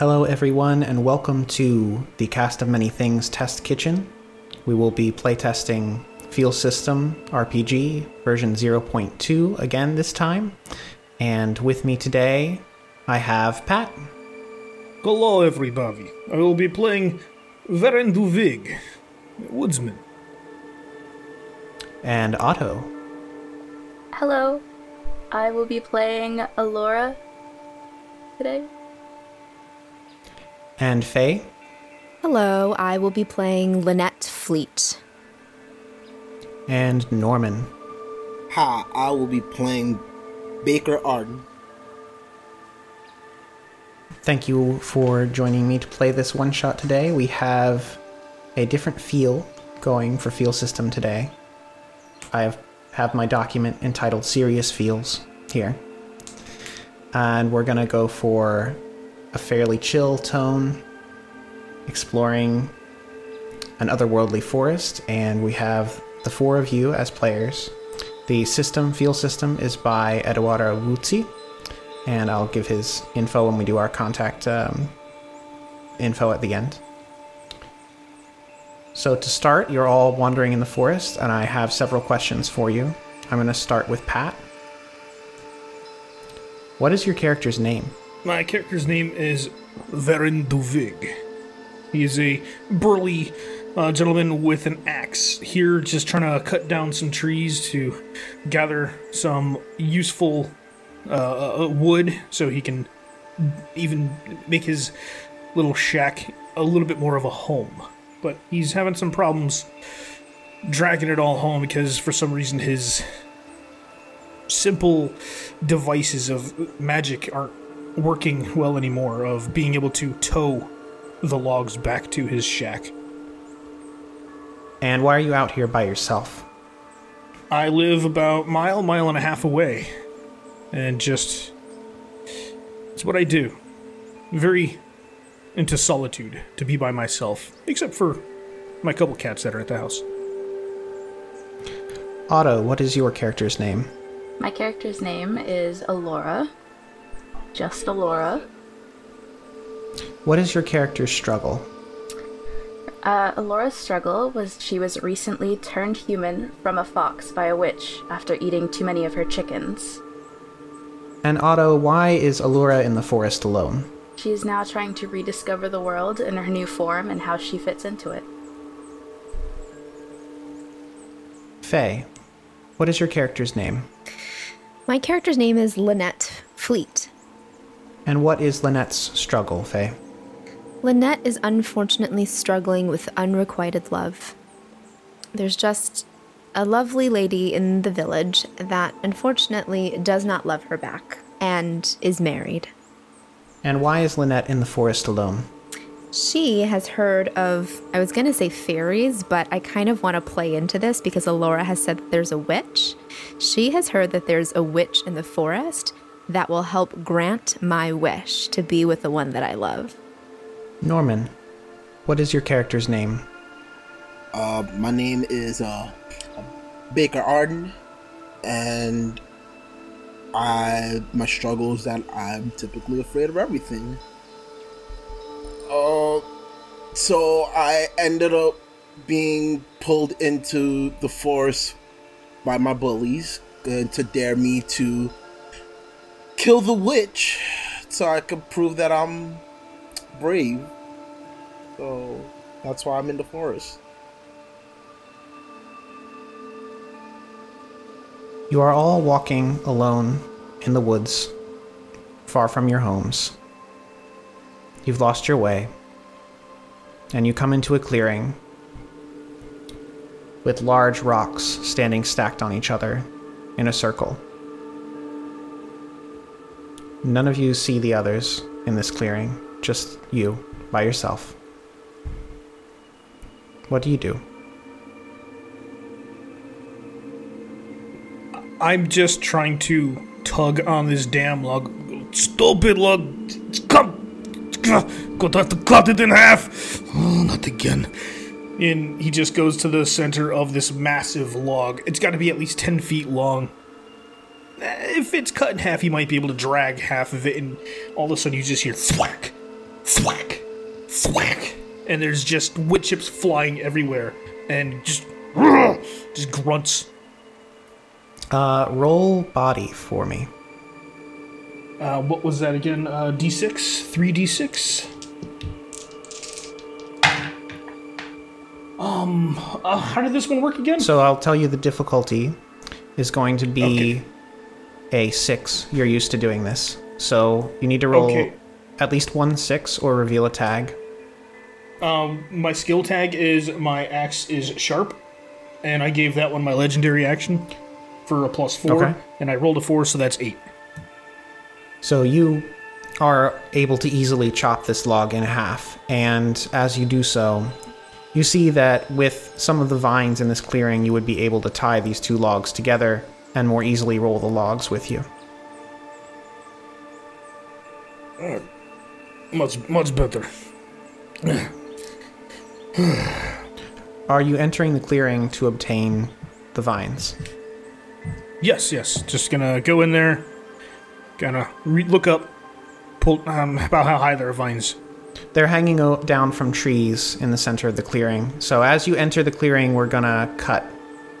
Hello, everyone, and welcome to the Cast of Many Things Test Kitchen. We will be playtesting Feel System RPG version 0.2 again this time. And with me today, I have Pat. Hello, everybody. I will be playing Verenduvig, Woodsman. And Otto. Hello. I will be playing Alora today. And Faye. Hello, I will be playing Lynette Fleet. And Norman. Hi, I will be playing Baker Arden. Thank you for joining me to play this one shot today. We have a different feel going for Feel System today. I have, have my document entitled Serious Feels here. And we're going to go for a fairly chill tone, exploring an otherworldly forest, and we have the four of you as players. The system, Feel System, is by Eduardo Wuzzi, and I'll give his info when we do our contact um, info at the end. So, to start, you're all wandering in the forest, and I have several questions for you. I'm going to start with Pat. What is your character's name? My character's name is Verenduvig. He is a burly uh, gentleman with an axe here, just trying to cut down some trees to gather some useful uh, uh, wood so he can even make his little shack a little bit more of a home. But he's having some problems dragging it all home because for some reason his simple devices of magic aren't working well anymore of being able to tow the logs back to his shack. And why are you out here by yourself? I live about mile, mile and a half away. And just it's what I do. Very into solitude to be by myself, except for my couple cats that are at the house. Otto, what is your character's name? My character's name is Alora. Just Alora. What is your character's struggle? Uh, Alora's struggle was she was recently turned human from a fox by a witch after eating too many of her chickens. And Otto, why is Alora in the forest alone? She is now trying to rediscover the world in her new form and how she fits into it. Faye, what is your character's name? My character's name is Lynette Fleet. And what is Lynette's struggle, Faye? Lynette is unfortunately struggling with unrequited love. There's just a lovely lady in the village that unfortunately does not love her back and is married. And why is Lynette in the forest alone? She has heard of, I was going to say fairies, but I kind of want to play into this because Alora has said that there's a witch. She has heard that there's a witch in the forest that will help grant my wish to be with the one that I love. Norman, what is your character's name? Uh, my name is uh, Baker Arden, and I my struggle is that I'm typically afraid of everything. Uh, so I ended up being pulled into the forest by my bullies uh, to dare me to kill the witch, so I could prove that I'm brave. So that's why I'm in the forest. You are all walking alone in the woods, far from your homes. You've lost your way, and you come into a clearing with large rocks standing stacked on each other in a circle. None of you see the others in this clearing, just you by yourself. What do you do? I'm just trying to tug on this damn log. Stupid log! Come! Gonna have to cut it in half! Oh, not again. And he just goes to the center of this massive log. It's got to be at least 10 feet long. Eh, If it's cut in half, you might be able to drag half of it, and all of a sudden you just hear thwack, thwack, thwack, and there's just wood chips flying everywhere, and just just grunts. Uh, roll body for me. Uh, what was that again? Uh, D6, three D6. Um, uh, how did this one work again? So I'll tell you the difficulty is going to be Okay. A six. You're used to doing this. So you need to roll Okay. at least one six or reveal a tag. Um, my skill tag is my axe is sharp, and I gave that one my legendary action for a plus four, Okay. and I rolled a four, so that's eight. So you are able to easily chop this log in half, and as you do so, you see that with some of the vines in this clearing, you would be able to tie these two logs together and more easily roll the logs with you. Much, much better. Are you entering the clearing to obtain the vines? Yes, yes. Just gonna go in there, gonna re- look up, pull um, about how high there are vines. They're hanging o- down from trees in the center of the clearing. So as you enter the clearing, we're gonna cut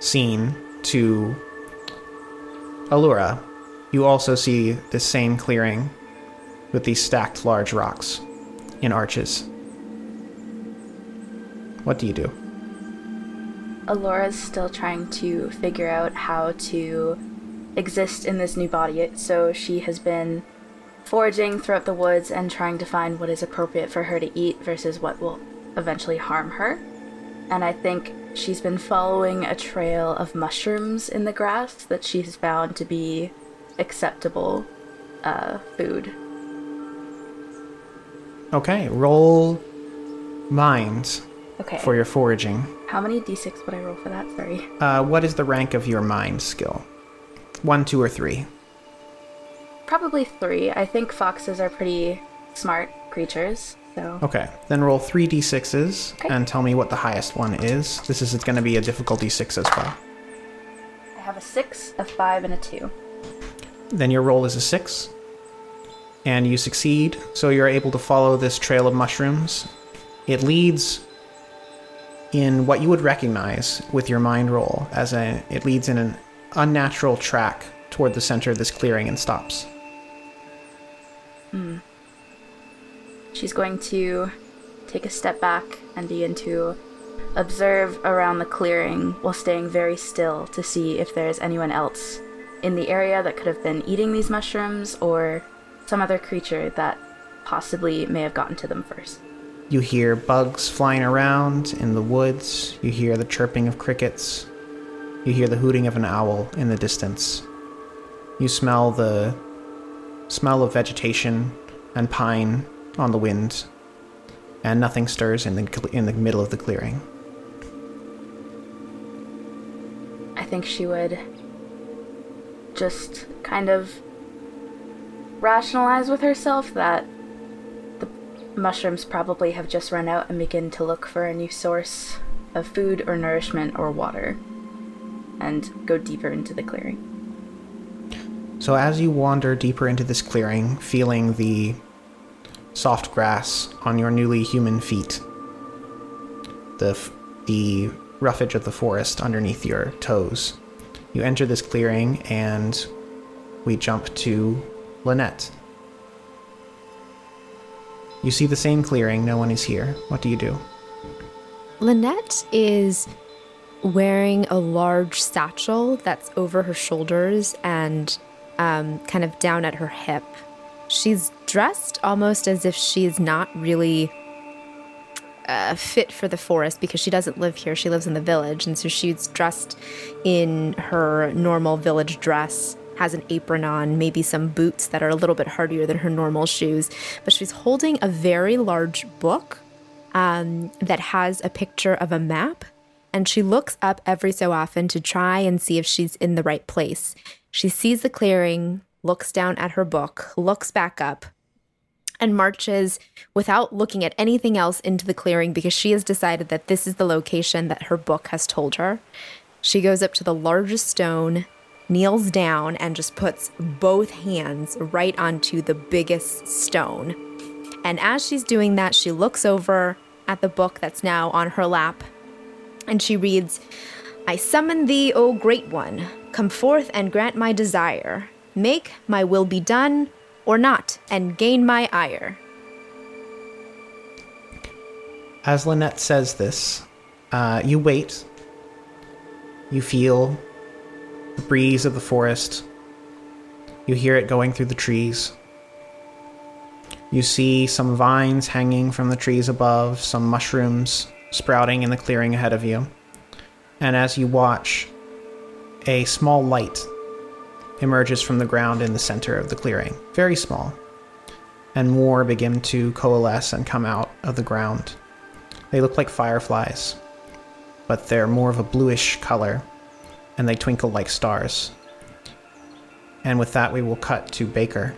scene to Alora. You also see this same clearing with these stacked large rocks in arches. What do you do? Alora's still trying to figure out how to exist in this new body, so she has been foraging throughout the woods and trying to find what is appropriate for her to eat versus what will eventually harm her. And I think she's been following a trail of mushrooms in the grass that she's found to be acceptable uh, food. Okay, roll mind Okay. for your foraging. How many d6 would I roll for that? Sorry. Uh, what is the rank of your mind skill? One, two, or three? Probably three. I think foxes are pretty smart creatures, so. Okay, then roll three d6s Okay. and tell me what the highest one is. This is going to be a difficulty six as well. I have a six, a five, and a two. Then your roll is a six, and you succeed. So you're able to follow this trail of mushrooms. It leads in what you would recognize with your mind roll as a. It leads in an unnatural track toward the center of this clearing and stops. Hmm. She's going to take a step back and begin to observe around the clearing while staying very still to see if there's anyone else in the area that could have been eating these mushrooms or some other creature that possibly may have gotten to them first. You hear bugs flying around in the woods. You hear the chirping of crickets. You hear the hooting of an owl in the distance. You smell the smell of vegetation and pine on the wind, and nothing stirs in the in the middle of the clearing. I think she would just kind of rationalize with herself that the mushrooms probably have just run out and begin to look for a new source of food or nourishment or water and go deeper into the clearing. So as you wander deeper into this clearing, feeling the soft grass on your newly human feet, the the roughage of the forest underneath your toes, you enter this clearing and we jump to Lynette. You see the same clearing, no one is here. What do you do? Lynette is wearing a large satchel that's over her shoulders and um, kind of down at her hip. She's dressed almost as if she's not really uh, fit for the forest because she doesn't live here. She lives in the village. And so she's dressed in her normal village dress, has an apron on, maybe some boots that are a little bit hardier than her normal shoes. But she's holding a very large book um, that has a picture of a map. And she looks up every so often to try and see if she's in the right place. She sees the clearing, looks down at her book, looks back up, and marches without looking at anything else into the clearing because she has decided that this is the location that her book has told her. She goes up to the largest stone, kneels down, and just puts both hands right onto the biggest stone. And as she's doing that, she looks over at the book that's now on her lap and she reads, I summon thee, O great one. Come forth and grant my desire. Make my will be done or not, and gain my ire. As Lynette says this, uh, you wait. You feel the breeze of the forest. You hear it going through the trees. You see some vines hanging from the trees above, some mushrooms sprouting in the clearing ahead of you. And as you watch, a small light emerges from the ground in the center of the clearing. Very small. And more begin to coalesce and come out of the ground. They look like fireflies, but they're more of a bluish color, and they twinkle like stars. And with that, we will cut to Baker.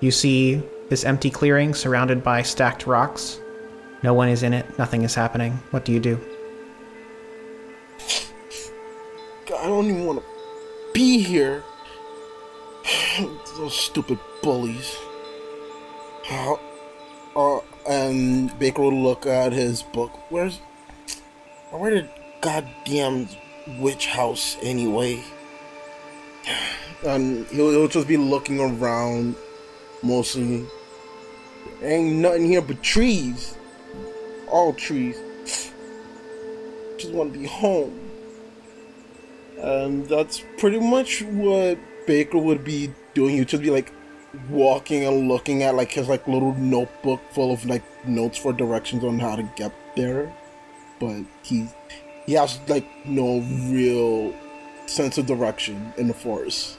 You see this empty clearing surrounded by stacked rocks. No one is in it, nothing is happening. What do you do? I don't even want to be here. Those stupid bullies. Uh, uh, and Baker will look at his book. Where's. Where did goddamn witch house anyway? And he'll, he'll just be looking around mostly. Ain't nothing here but trees. All trees. Just want to be home. And that's pretty much what Baker would be doing. He'd just be like walking and looking at like his like little notebook full of like notes for directions on how to get there. But he he has like no real sense of direction in the forest.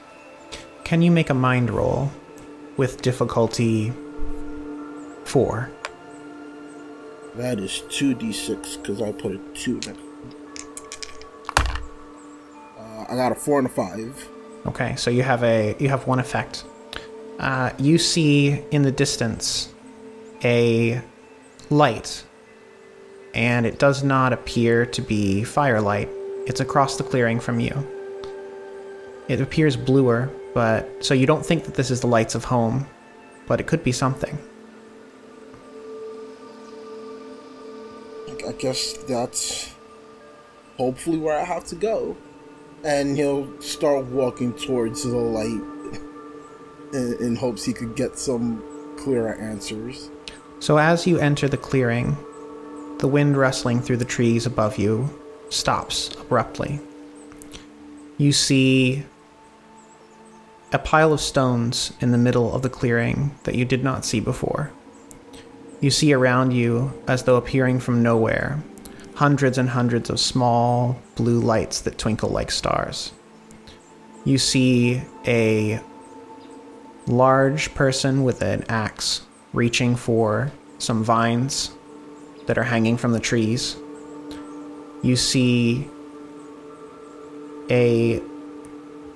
Can you make a mind roll with difficulty 4? That is 2d6 because I put a 2 next. Uh, I got a 4 and a 5. Okay, so you have a you have one effect. Uh, you see in the distance a light, and it does not appear to be firelight. It's across the clearing from you. It appears bluer, but so you don't think that this is the lights of home, but it could be something. I guess that's hopefully where I have to go. And he'll start walking towards the light in, in hopes he could get some clearer answers. So as you enter the clearing, the wind rustling through the trees above you stops abruptly. You see a pile of stones in the middle of the clearing that you did not see before. You see around you, as though appearing from nowhere, hundreds and hundreds of small blue lights that twinkle like stars. You see a large person with an axe reaching for some vines that are hanging from the trees. You see a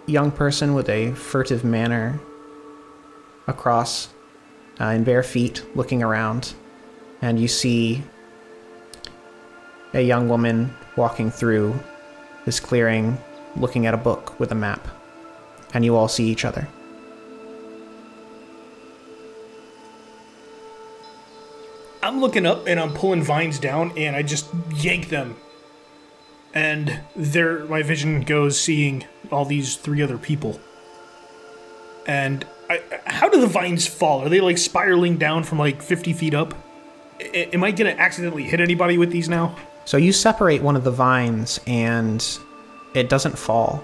young person with a furtive manner across uh, in bare feet looking around, and you see a young woman walking through this clearing looking at a book with a map, and you all see each other. I'm looking up and I'm pulling vines down and I just yank them. And there my vision goes seeing all these three other people. And I, how do the vines fall? Are they like spiraling down from like 50 feet up? I, am I gonna accidentally hit anybody with these now? So you separate one of the vines and it doesn't fall.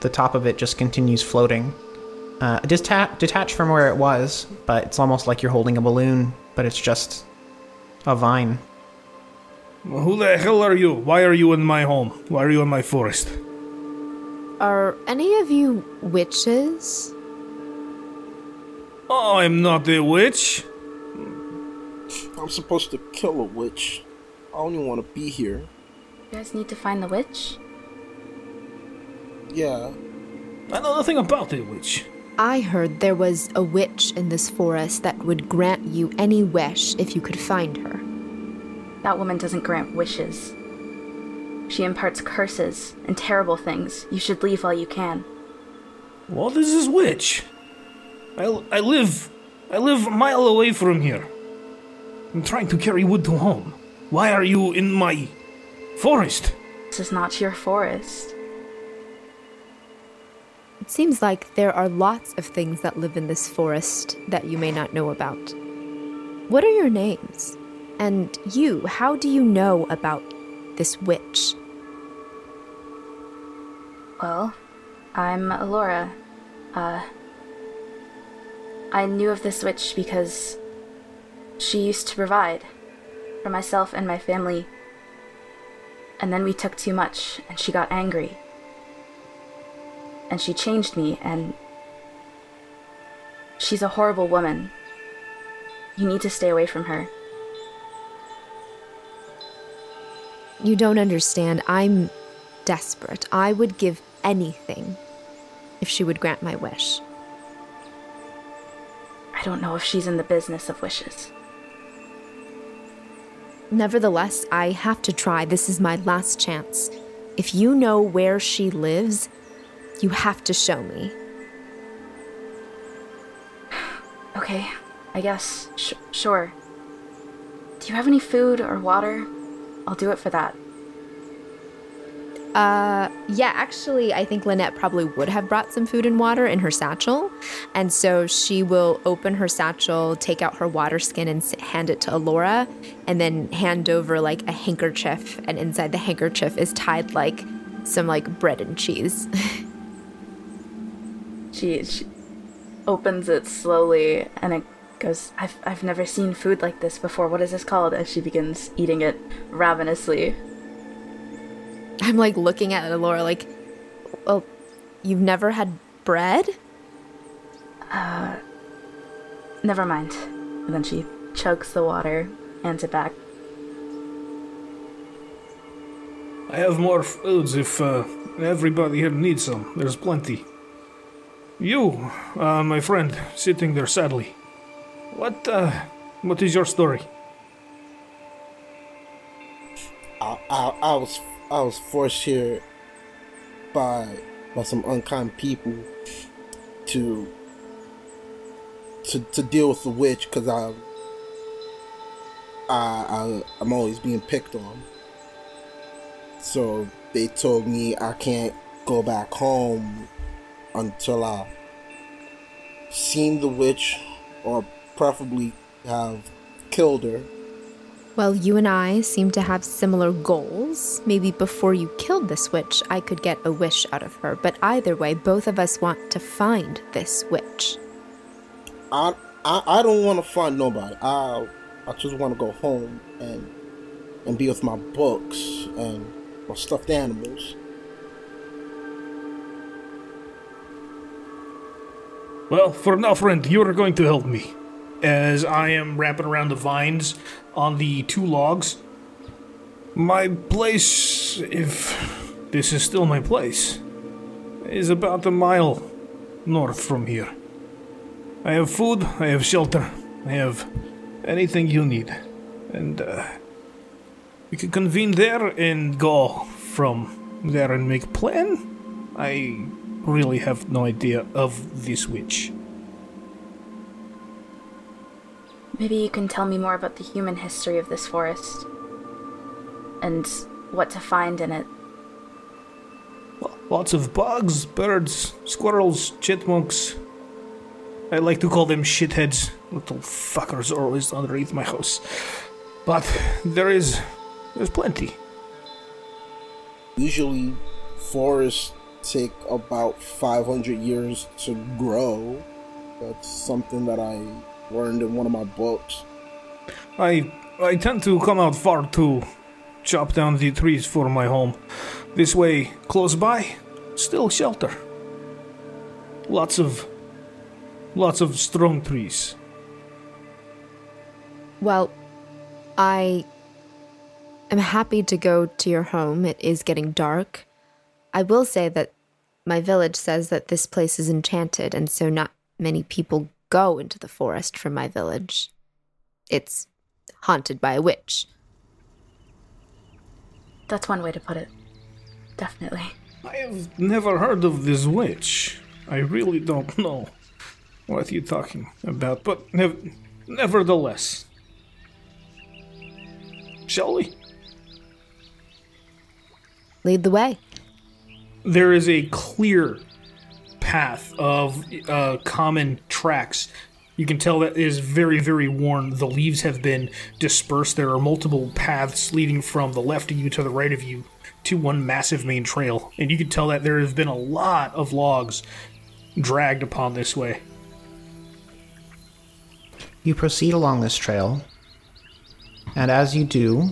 The top of it just continues floating. Uh, deta- detached from where it was, but it's almost like you're holding a balloon, but it's just a vine. Well, who the hell are you? Why are you in my home? Why are you in my forest? Are any of you witches? Oh, I'm not a witch. I'm supposed to kill a witch. I don't even want to be here. You guys need to find the witch? Yeah. I know nothing about a witch. I heard there was a witch in this forest that would grant you any wish if you could find her. That woman doesn't grant wishes. She imparts curses and terrible things. You should leave while you can. What is this witch? I, I live I live a mile away from here. I'm trying to carry wood to home. Why are you in my forest? This is not your forest. It seems like there are lots of things that live in this forest that you may not know about. What are your names? And you, how do you know about this witch? Well, I'm Alora. Uh, I knew of this witch because she used to provide for myself and my family. And then we took too much, and she got angry. And she changed me, and she's a horrible woman. You need to stay away from her. You don't understand. I'm desperate. I would give anything if she would grant my wish. I don't know if she's in the business of wishes. Nevertheless, I have to try. This is my last chance. If you know where she lives, you have to show me. Okay, I guess. Sh- sure. Do you have any food or water? I'll do it for that. Uh, yeah, actually, I think Lynette probably would have brought some food and water in her satchel. And so she will open her satchel, take out her water skin, and hand it to Alora, and then hand over like a handkerchief. And inside the handkerchief is tied like some like bread and cheese. She, she opens it slowly and it goes, I've, I've never seen food like this before. What is this called? As she begins eating it ravenously. I'm like looking at Laura like, well, you've never had bread? Uh, never mind. And then she chugs the water, hands it back. I have more foods if uh, everybody here needs some. There's plenty. You, uh, my friend, sitting there sadly. What, uh, what is your story? I, I, I was I was forced here by by some unkind people to to to deal with the witch because I I I I'm always being picked on. So they told me I can't go back home until I seen the witch or preferably have killed her. Well, you and I seem to have similar goals. Maybe before you killed this witch, I could get a wish out of her. But either way, both of us want to find this witch. I I, I don't want to find nobody. I I just want to go home and and be with my books and my stuffed animals. Well, for now, friend, you are going to help me. As I am wrapping around the vines on the two logs. My place, if this is still my place, is about a mile north from here. I have food, I have shelter, I have anything you need. And, uh, we can convene there and go from there and make plan. I really have no idea of this witch. Maybe you can tell me more about the human history of this forest and what to find in it. Well, Lots of bugs, birds, squirrels, chipmunks. I like to call them shitheads. Little fuckers are always underneath my house. But there is. there's plenty. Usually, forests take about 500 years to grow. That's something that I learned in one of my books. I I tend to come out far to chop down the trees for my home. This way, close by, still shelter. Lots of lots of strong trees. Well, I am happy to go to your home. It is getting dark. I will say that my village says that this place is enchanted, and so not many people go into the forest from my village. It's haunted by a witch. That's one way to put it. Definitely. I have never heard of this witch. I really don't know what you're talking about, but nev- nevertheless, shall we? Lead the way. There is a clear path of uh, common tracks. You can tell that is very, very worn. The leaves have been dispersed. There are multiple paths leading from the left of you to the right of you to one massive main trail. And you can tell that there have been a lot of logs dragged upon this way. You proceed along this trail, and as you do,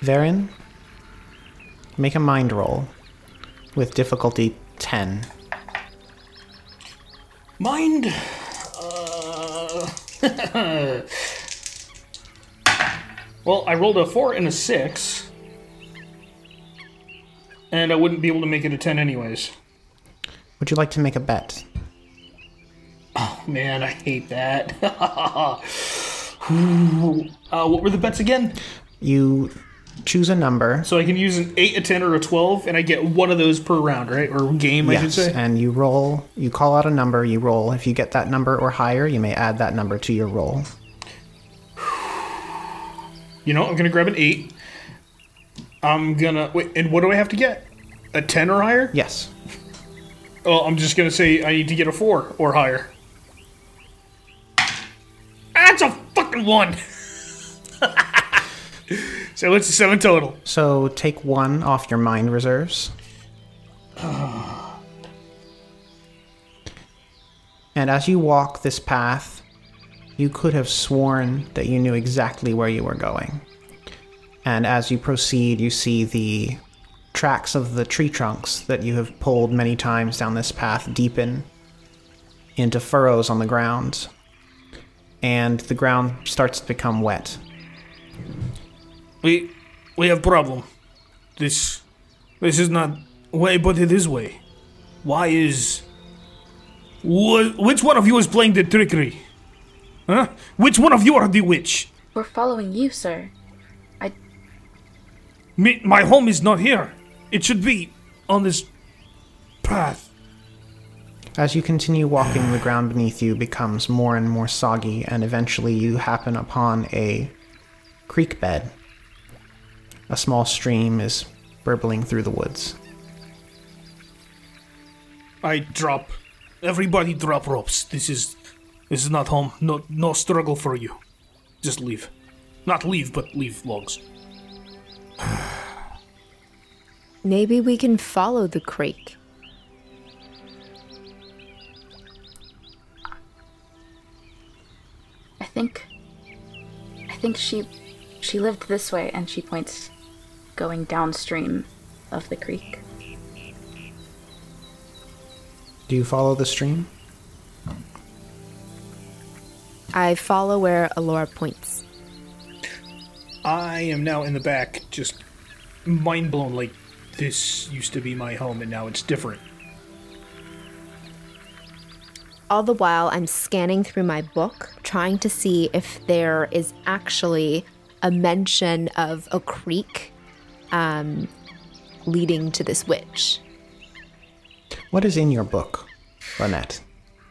Varen, make a mind roll with difficulty 10. Mind. Uh... well, I rolled a four and a six, and I wouldn't be able to make it a ten anyways. Would you like to make a bet? Oh man, I hate that. uh, what were the bets again? You choose a number. So I can use an eight, a ten, or a twelve, and I get one of those per round, right? Or game, I should Yes, say. and you roll. You call out a number. You roll. If you get that number or higher, you may add that number to your roll. You know, I'm gonna grab an eight. I'm gonna wait. And what do I have to get? A ten or higher? Yes. Well, I'm just gonna say I need to get a four or higher. That's a fucking one. so it's seven total. So take one off your mind reserves. and as you walk this path, you could have sworn that you knew exactly where you were going. And as you proceed, you see the tracks of the tree trunks that you have pulled many times down this path deepen into furrows on the ground. And the ground starts to become wet. We we have problem. This this is not way, but it is way. Why is wh- which one of you is playing the trickery? Huh? Which one of you are the witch? We're following you, sir. Me, my home is not here. It should be on this path. As you continue walking, the ground beneath you becomes more and more soggy, and eventually you happen upon a creek bed. A small stream is burbling through the woods. I drop. Everybody drop ropes. This is this is not home. No no struggle for you. Just leave. Not leave, but leave logs. Maybe we can follow the creek. I think. I think she. She lived this way, and she points going downstream of the creek. Do you follow the stream? I follow where Alora points. I am now in the back, just mind blown. Like this used to be my home, and now it's different. All the while, I'm scanning through my book, trying to see if there is actually a mention of a creek um, leading to this witch. What is in your book, Lynette?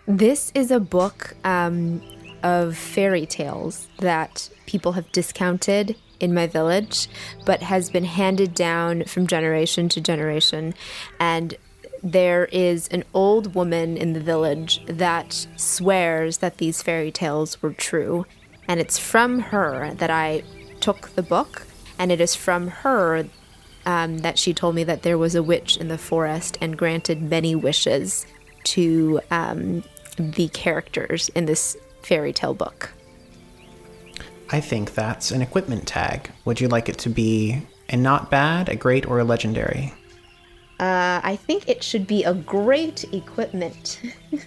This is a book um, of fairy tales that people have discounted in my village, but has been handed down from generation to generation. And there is an old woman in the village that swears that these fairy tales were true. And it's from her that I took the book, and it is from her um, that she told me that there was a witch in the forest and granted many wishes to um, the characters in this fairy tale book. I think that's an equipment tag. Would you like it to be a not bad, a great, or a legendary? Uh, I think it should be a great equipment.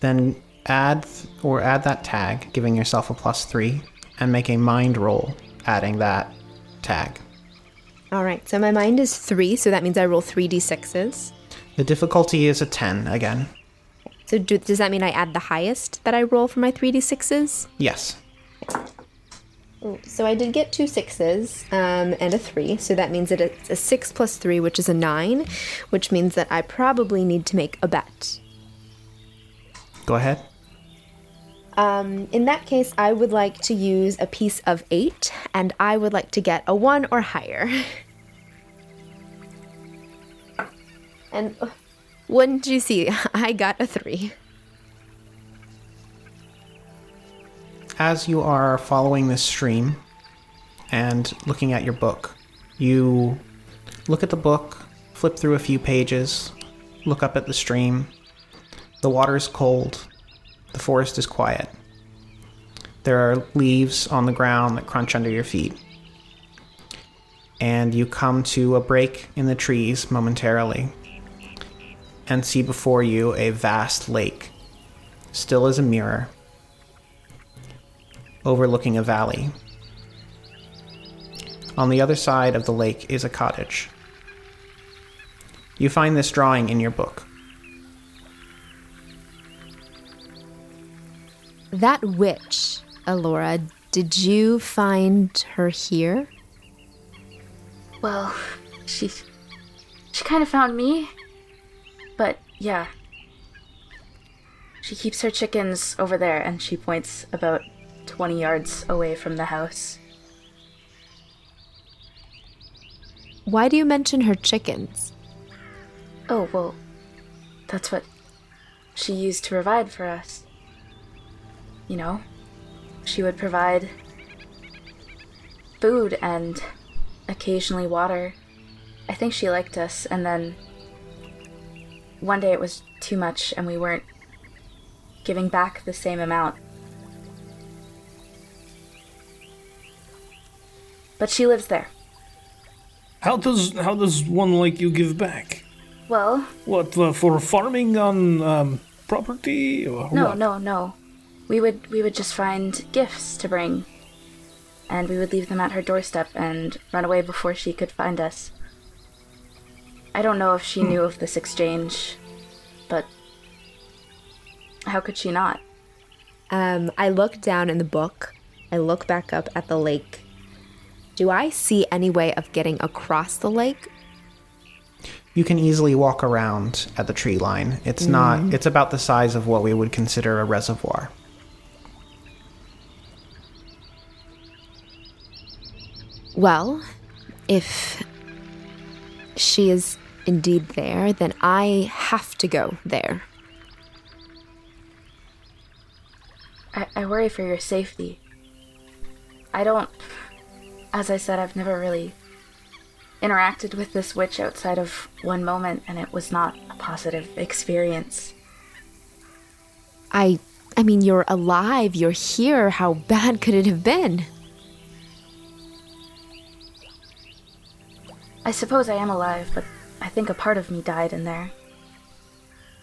Then add or add that tag, giving yourself a plus three, and make a mind roll, adding that tag. All right, so my mind is three, so that means I roll three d6s. The difficulty is a 10 again. So do, does that mean I add the highest that I roll for my three d6s? Yes. So I did get two sixes um, and a three, so that means that it's a six plus three, which is a nine, which means that I probably need to make a bet. Go ahead. Um, in that case, I would like to use a piece of eight, and I would like to get a one or higher. and uh, wouldn't you see, I got a three. As you are following this stream and looking at your book, you look at the book, flip through a few pages, look up at the stream. The water is cold, the forest is quiet. There are leaves on the ground that crunch under your feet. And you come to a break in the trees momentarily and see before you a vast lake, still as a mirror, overlooking a valley. On the other side of the lake is a cottage. You find this drawing in your book. That witch, Alora, did you find her here? Well, she she kind of found me. But yeah. She keeps her chickens over there and she points about 20 yards away from the house. Why do you mention her chickens? Oh, well, that's what she used to provide for us. You know, she would provide food and occasionally water. I think she liked us, and then one day it was too much and we weren't giving back the same amount. But she lives there. How does how does one like you give back? Well, What uh, for farming on um, property or no, what? no, no. We would we would just find gifts to bring and we would leave them at her doorstep and run away before she could find us. I don't know if she knew of this exchange, but how could she not? Um, I look down in the book. I look back up at the lake. Do I see any way of getting across the lake? You can easily walk around at the tree line. It's not, it's about the size of what we would consider a reservoir. Well, if she is indeed there, then I have to go there. I, I worry for your safety. I don't. As I said, I've never really interacted with this witch outside of one moment, and it was not a positive experience. I I mean you're alive, you're here. How bad could it have been? I suppose I am alive, but I think a part of me died in there.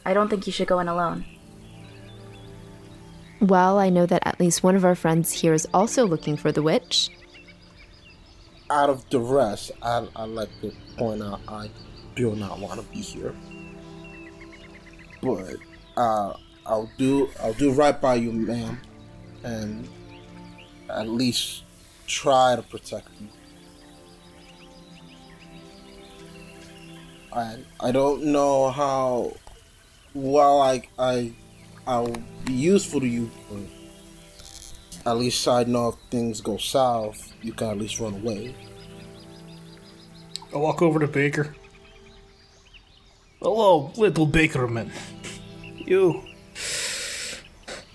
I don't think you should go in alone. Well, I know that at least one of our friends here is also looking for the witch. Out of duress, I, I like to point out I do not want to be here. But uh, I'll do I'll do right by you, ma'am, and at least try to protect you. I I don't know how well I I I'll be useful to you, but at least I know if things go south, you can at least run away. I walk over to Baker. Hello, little Bakerman. You.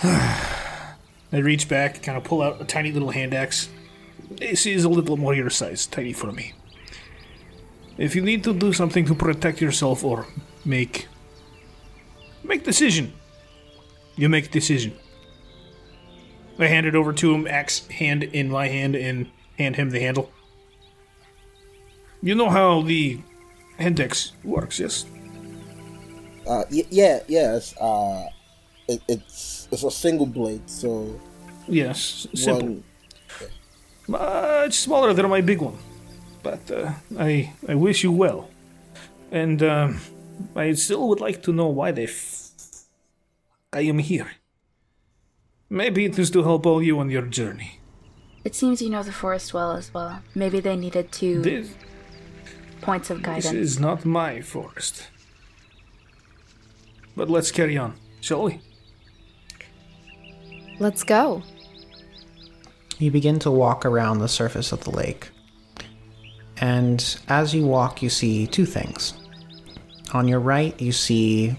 I reach back, kind of pull out a tiny little hand axe. This is a little more your size, tiny for me. If you need to do something to protect yourself or make make decision, you make decision. I hand it over to him, axe hand in my hand, and hand him the handle. You know how the Hendex works, yes? Uh, y- yeah, yes. Uh, it, it's it's a single blade, so Yes, simple. one. Much smaller than my big one. But uh, I I wish you well. And um, I still would like to know why the f- I am here. Maybe it is to help all you on your journey. It seems you know the forest well as well. Maybe they needed two This, points of guidance. this guidance. is not my forest. But let's carry on, shall we? Let's go. You begin to walk around the surface of the lake. And as you walk, you see two things. On your right, you see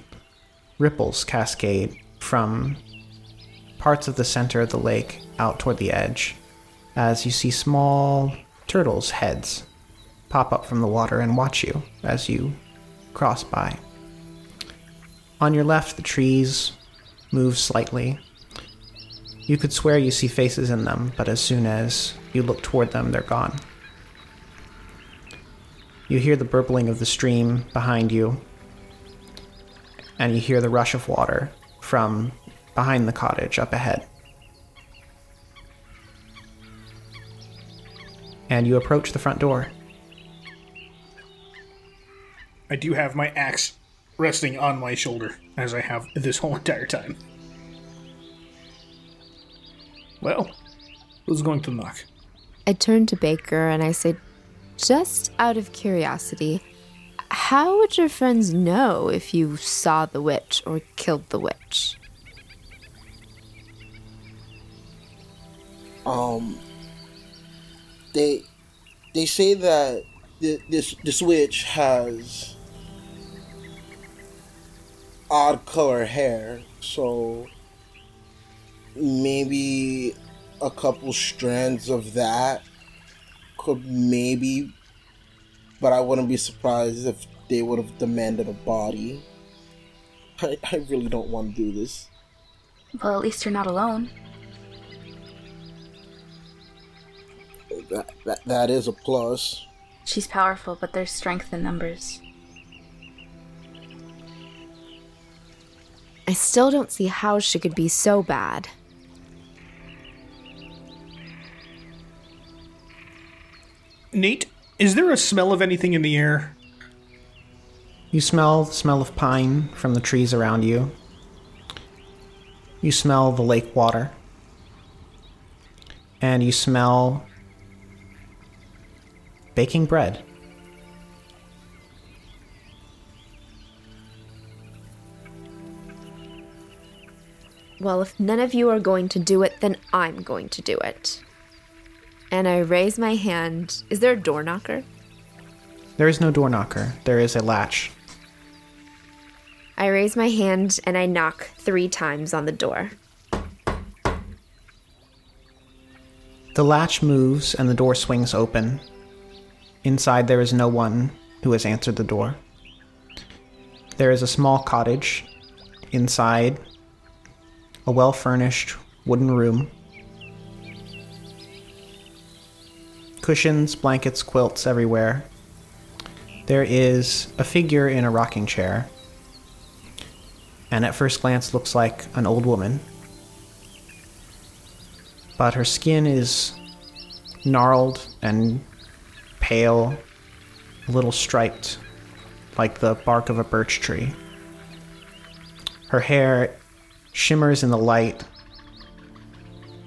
ripples cascade from parts of the center of the lake out toward the edge, as you see small turtles' heads pop up from the water and watch you as you cross by. On your left, the trees move slightly. You could swear you see faces in them, but as soon as you look toward them, they're gone. You hear the burbling of the stream behind you, and you hear the rush of water from behind the cottage up ahead. And you approach the front door. I do have my axe resting on my shoulder, as I have this whole entire time. Well, who's going to knock? I turn to Baker and I say, just out of curiosity, how would your friends know if you saw the witch or killed the witch? Um, they they say that th- this this witch has odd color hair, so maybe a couple strands of that could maybe, but I wouldn't be surprised if they would have demanded a body. I, I really don't want to do this. Well, at least you're not alone. That, that, that is a plus. She's powerful, but there's strength in numbers. I still don't see how she could be so bad. Nate, is there a smell of anything in the air? You smell the smell of pine from the trees around you. You smell the lake water. And you smell baking bread. Well, if none of you are going to do it, then I'm going to do it. And I raise my hand. Is there a door knocker? There is no door knocker, there is a latch. I raise my hand and I knock three times on the door. The latch moves and the door swings open. Inside, there is no one who has answered the door. There is a small cottage. Inside, a well furnished wooden room. Cushions, blankets, quilts everywhere. There is a figure in a rocking chair, and at first glance looks like an old woman. But her skin is gnarled and pale, a little striped, like the bark of a birch tree. Her hair shimmers in the light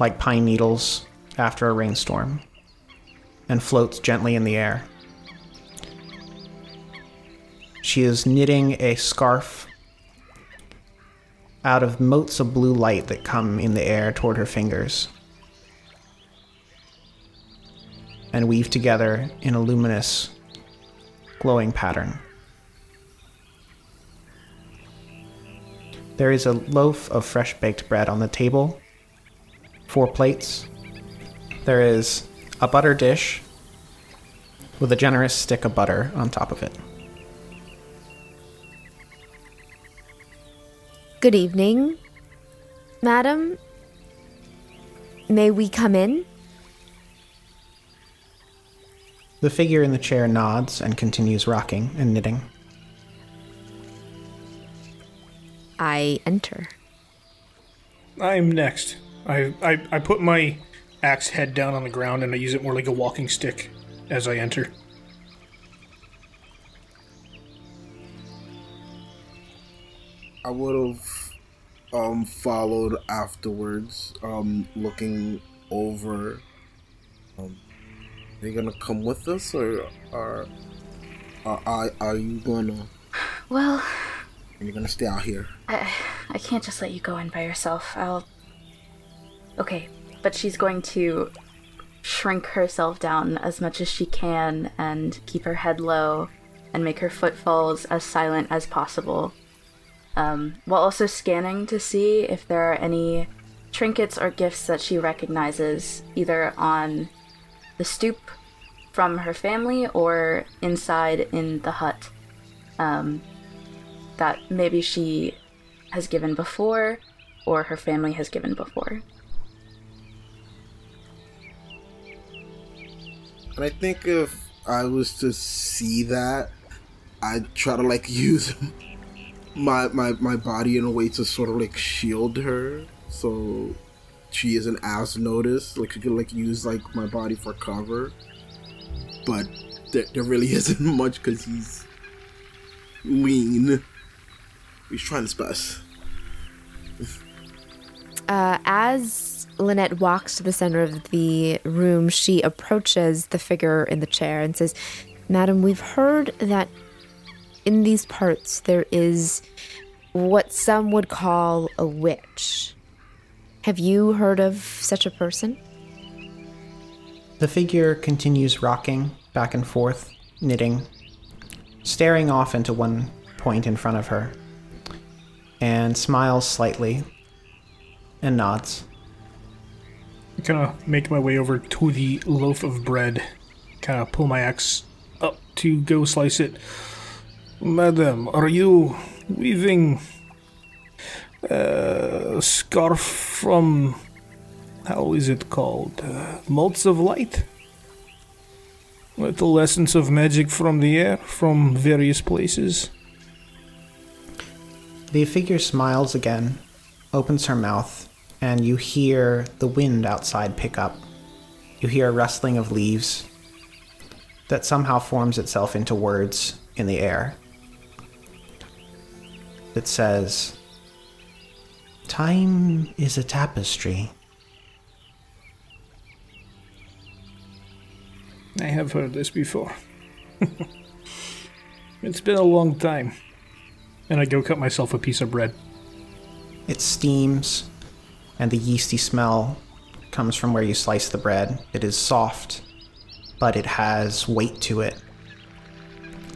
like pine needles after a rainstorm and floats gently in the air. She is knitting a scarf out of motes of blue light that come in the air toward her fingers and weave together in a luminous, glowing pattern. There is a loaf of fresh baked bread on the table, four plates. There is a butter dish with a generous stick of butter on top of it. Good evening, madam. May we come in? The figure in the chair nods and continues rocking and knitting. I enter. I'm next. I, I, I put my axe head down on the ground and I use it more like a walking stick as I enter. I would have um, followed afterwards, um, looking over. Um, are you gonna come with us, or are are, are, are you gonna Well, you're you gonna stay out here? I, I can't just let you go in by yourself. I'll Okay, but she's going to shrink herself down as much as she can and keep her head low and make her footfalls as silent as possible. Um, while also scanning to see if there are any trinkets or gifts that she recognizes either on the stoop from her family or inside in the hut um, that maybe she has given before or her family has given before. And I think if I was to see that, I'd try to like use my my my body in a way to sort of like shield her, so she isn't as noticed. Like she could like use like my body for cover, but there, there really isn't much because he's lean. He's trying his best. Uh, as Lynette walks to the center of the room, she approaches the figure in the chair and says, Madam, we've heard that in these parts there is what some would call a witch. Have you heard of such a person? The figure continues rocking back and forth, knitting, staring off into one point in front of her, and smiles slightly and nods. Kind of make my way over to the loaf of bread, kind of pull my axe up to go slice it. Madam, are you weaving a scarf from. How is it called? Uh, Motes of Light? Little essence of magic from the air, from various places. The figure smiles again, opens her mouth, and you hear the wind outside pick up. You hear a rustling of leaves that somehow forms itself into words in the air. It says, Time is a tapestry. I have heard this before. it's been a long time. And I go cut myself a piece of bread. It steams, and the yeasty smell comes from where you slice the bread. It is soft, but it has weight to it,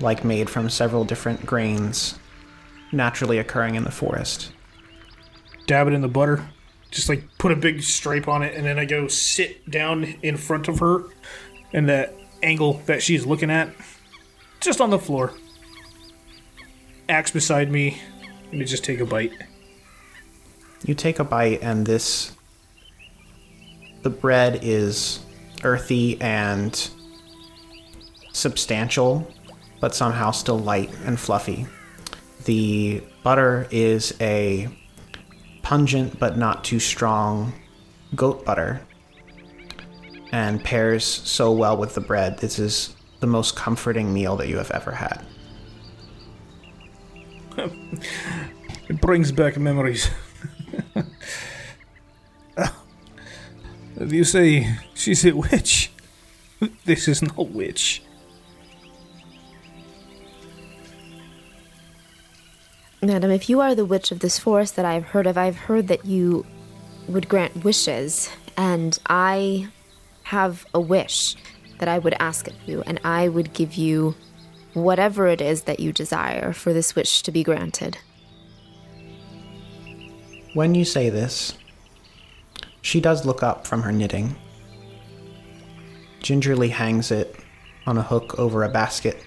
like made from several different grains naturally occurring in the forest. Dab it in the butter. Just like put a big stripe on it, and then I go sit down in front of her in that angle that she's looking at. Just on the floor. Axe beside me. Let me just take a bite. You take a bite, and this. The bread is earthy and substantial, but somehow still light and fluffy. The butter is a pungent but not too strong goat butter and pairs so well with the bread. This is the most comforting meal that you have ever had. It brings back memories. you say she's a witch? This is no witch. Madam, if you are the witch of this forest that I have heard of, I have heard that you would grant wishes, and I have a wish that I would ask of you, and I would give you whatever it is that you desire for this wish to be granted. When you say this, she does look up from her knitting, gingerly hangs it on a hook over a basket,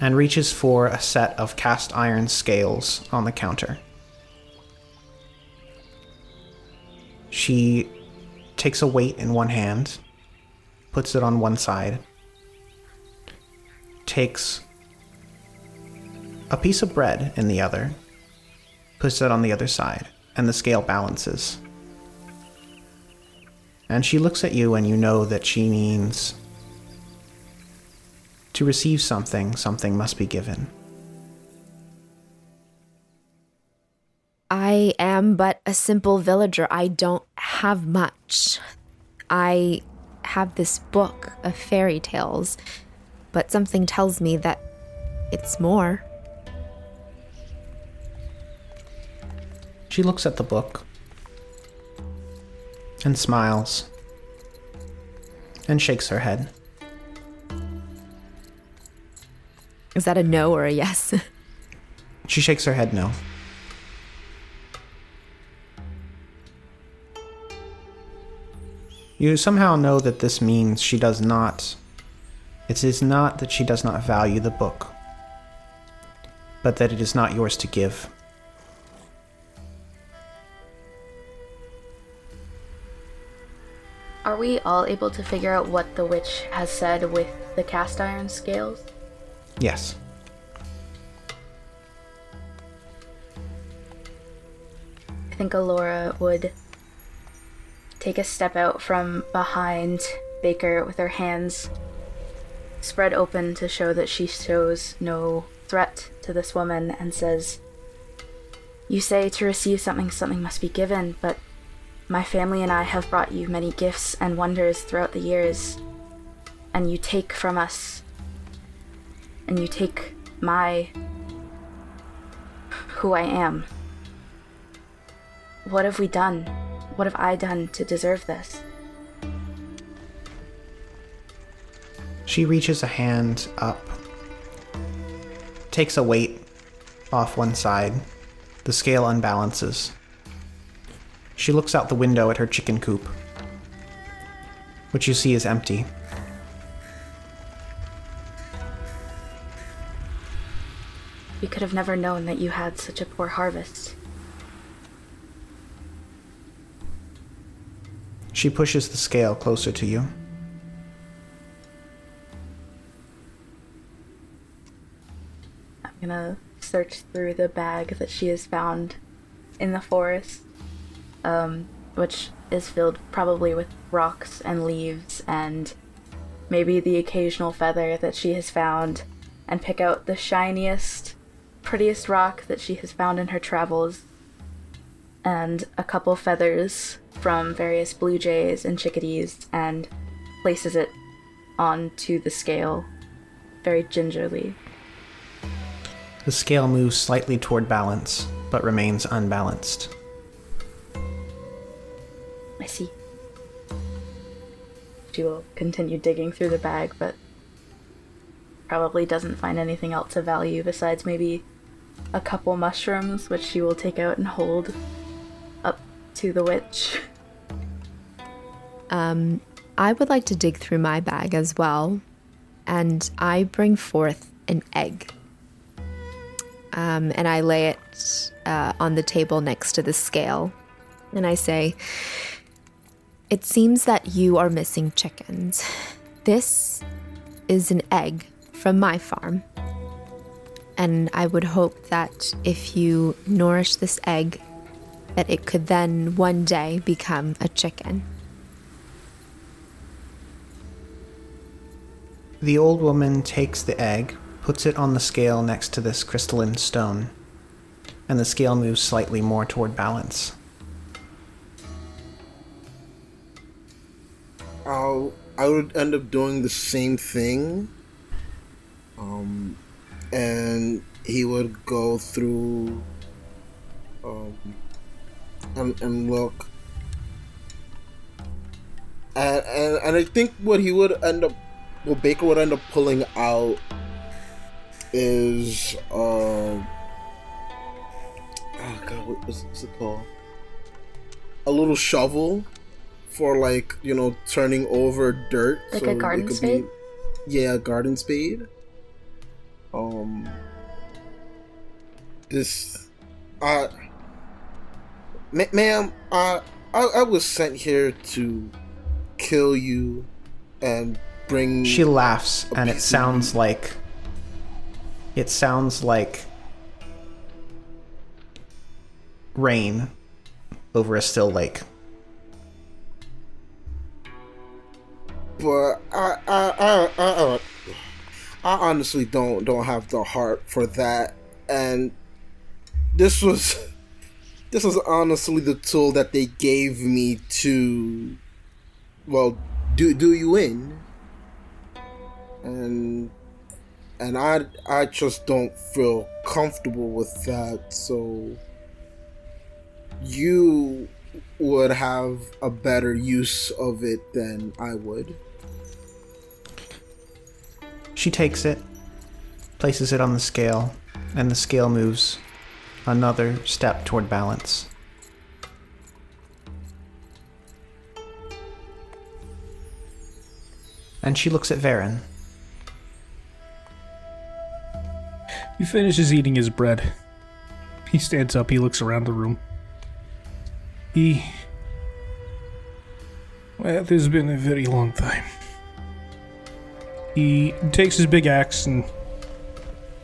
and reaches for a set of cast iron scales on the counter. She takes a weight in one hand, puts it on one side, takes a piece of bread in the other, puts it on the other side, and the scale balances. And she looks at you, and you know that she means to receive something, something must be given. I am but a simple villager. I don't have much. I have this book of fairy tales, but something tells me that it's more. She looks at the book, and smiles and shakes her head. Is that a no or a yes? She shakes her head no. You somehow know that this means she does not. It is not that she does not value the book, but that it is not yours to give. Are we all able to figure out what the witch has said with the cast iron scales? Yes. I think Alora would take a step out from behind Baker with her hands spread open to show that she shows no threat to this woman and says, You say to receive something, something must be given, but my family and I have brought you many gifts and wonders throughout the years, and you take from us, and you take my. who I am. What have we done? What have I done to deserve this? She reaches a hand up, takes a weight off one side. The scale unbalances. She looks out the window at her chicken coop, which you see is empty. We could have never known that you had such a poor harvest. She pushes the scale closer to you. I'm gonna search through the bag that she has found in the forest, um, which is filled probably with rocks and leaves and maybe the occasional feather that she has found, and pick out the shiniest, prettiest rock that she has found in her travels, and a couple feathers from various blue jays and chickadees, and places it onto the scale very gingerly. The scale moves slightly toward balance, but remains unbalanced. I see. She will continue digging through the bag, but probably doesn't find anything else of value besides maybe a couple mushrooms, which she will take out and hold up to the witch. Um, I would like to dig through my bag as well, and I bring forth an egg. Um, and I lay it uh, on the table next to the scale. And I say, It seems that you are missing chickens. This is an egg from my farm. And I would hope that if you nourish this egg, that it could then one day become a chicken. The old woman takes the egg, puts it on the scale next to this crystalline stone, and the scale moves slightly more toward balance. I'll I would end up doing the same thing. Um, and he would go through um, and, and look. And, and and I think what he would end up what Baker would end up pulling out is um oh god what was it called? A little shovel for like, you know, turning over dirt. Like a it garden could spade? yeah, a garden spade. Um this uh ma- ma'am, uh I, I was sent here to kill you and bring She laughs, and it sounds like. It sounds like. Rain over a still lake. But I, I, I, I, uh, I honestly don't don't have the heart for that. And this was, this was honestly the tool that they gave me to, well, do do you in. And and I I just don't feel comfortable with that. So you would have a better use of it than I would. She takes it, places it on the scale, and the scale moves another step toward balance. And she looks at Varen. He finishes eating his bread. He stands up, he looks around the room. He. Well, this has been a very long time. He takes his big axe and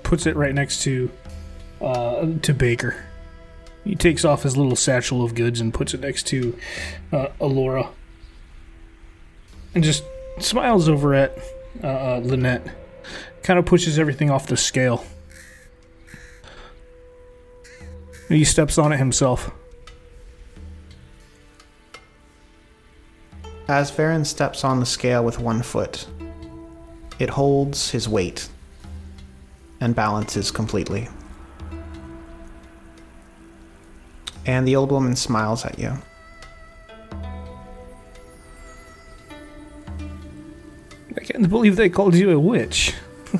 puts it right next to uh, to Baker. He takes off his little satchel of goods and puts it next to uh, Alora, and just smiles over at uh, uh, Lynette. Kind of pushes everything off the scale. He steps on it himself. As Varen steps on the scale with one foot, it holds his weight and balances completely. And the old woman smiles at you. I can't believe they called you a witch.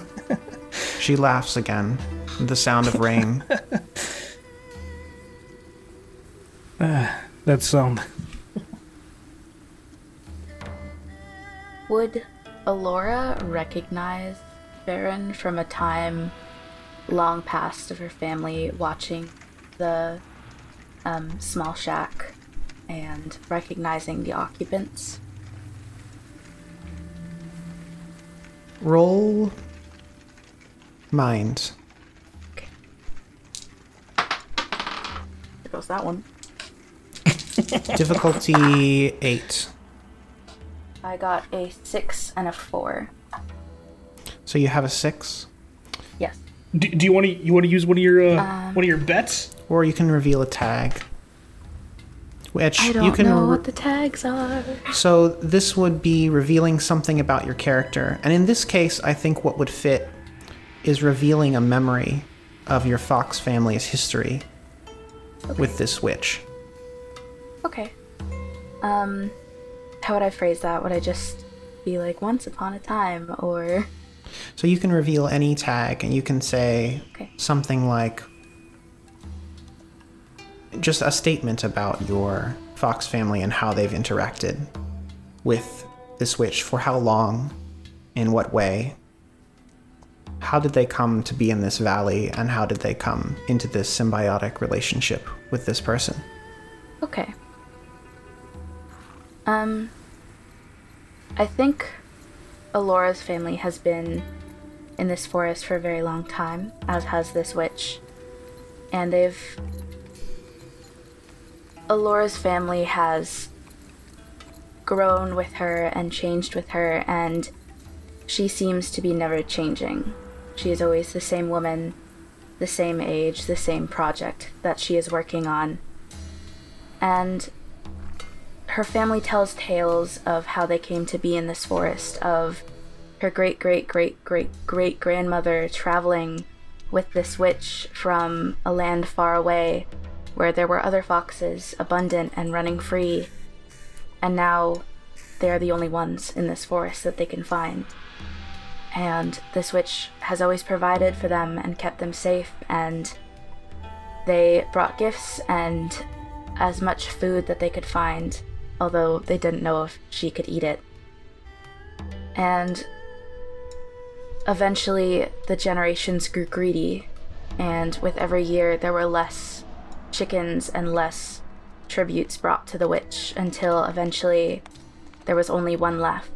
She laughs again, the sound of rain. Ah, that sound. Would Alora recognize Varen from a time long past of her family watching the um, small shack and recognizing the occupants? Roll mind. There goes that one. Difficulty 8. I got a six and a four. So you have a 6, Yes. Do, do you want to you want to use one of your uh, Um, one of your bets? or you can reveal a tag. Which I don't you can know re- what the tags are. So this would be revealing something about your character. And in this case, I think what would fit is revealing a memory of your Fox family's history with this witch. Okay. Um, how would I phrase that? Would I just be like once upon a time or So you can reveal any tag and you can say Okay. something like just a statement about your Fox family and how they've interacted with this witch for how long, in what way. How did they come to be in this valley and how did they come into this symbiotic relationship with this person? Okay. Um, I think Alora's family has been in this forest for a very long time, as has this witch. And they've. Alora's family has grown with her and changed with her, and she seems to be never changing. She is always the same woman, the same age, the same project that she is working on and her family tells tales of how they came to be in this forest of her great great great great great grandmother traveling with this witch from a land far away where there were other foxes abundant and running free. And now they are the only ones in this forest that they can find. And this witch has always provided for them and kept them safe and they brought gifts and as much food that they could find, although they didn't know if she could eat it. And eventually, the generations grew greedy, and with every year, there were less chickens and less tributes brought to the witch until eventually there was only one left.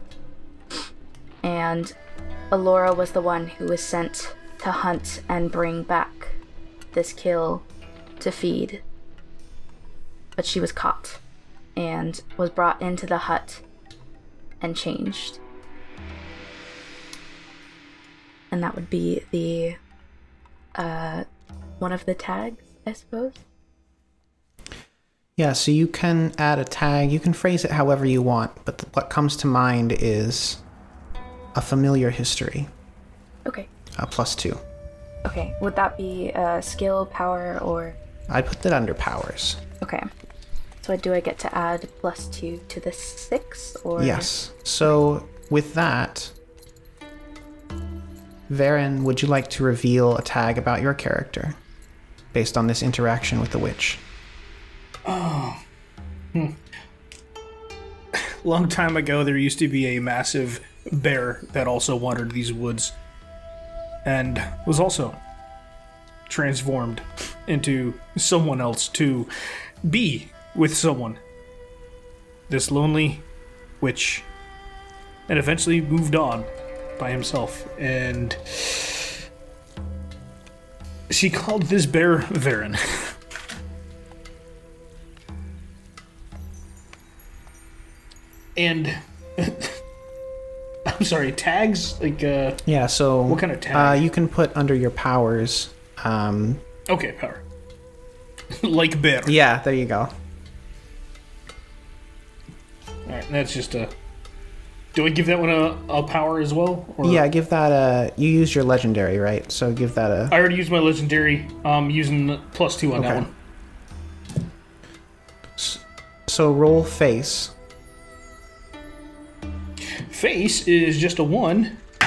And Alora was the one who was sent to hunt and bring back this kill to feed but she was caught and was brought into the hut and changed. And that would be the uh one of the tags, I suppose. Yeah, so you can add a tag, you can phrase it however you want, but what comes to mind is a familiar history, Okay. a plus two. Okay. Would that be uh skill, power, or I'd put that under powers. okay. So do I get to add plus two to the six or Yes. So with that, Varen, would you like to reveal a tag about your character based on this interaction with the witch? Oh. Hmm. Long time ago, there used to be a massive bear that also wandered these woods and was also transformed into someone else to be with someone. This lonely witch. And eventually moved on by himself. And she called this bear Varen. and I'm sorry, tags like uh Yeah. So What kind of tag? Uh, you can put under your powers. Um, okay, power. like bear. yeah, there you go. Alright, that's just a Do I give that one a, a power as well? Or Yeah, give that a. You used your legendary, right? So give that a. I already used my legendary, um using the plus two on that Okay. one. So roll face. Face is just a one.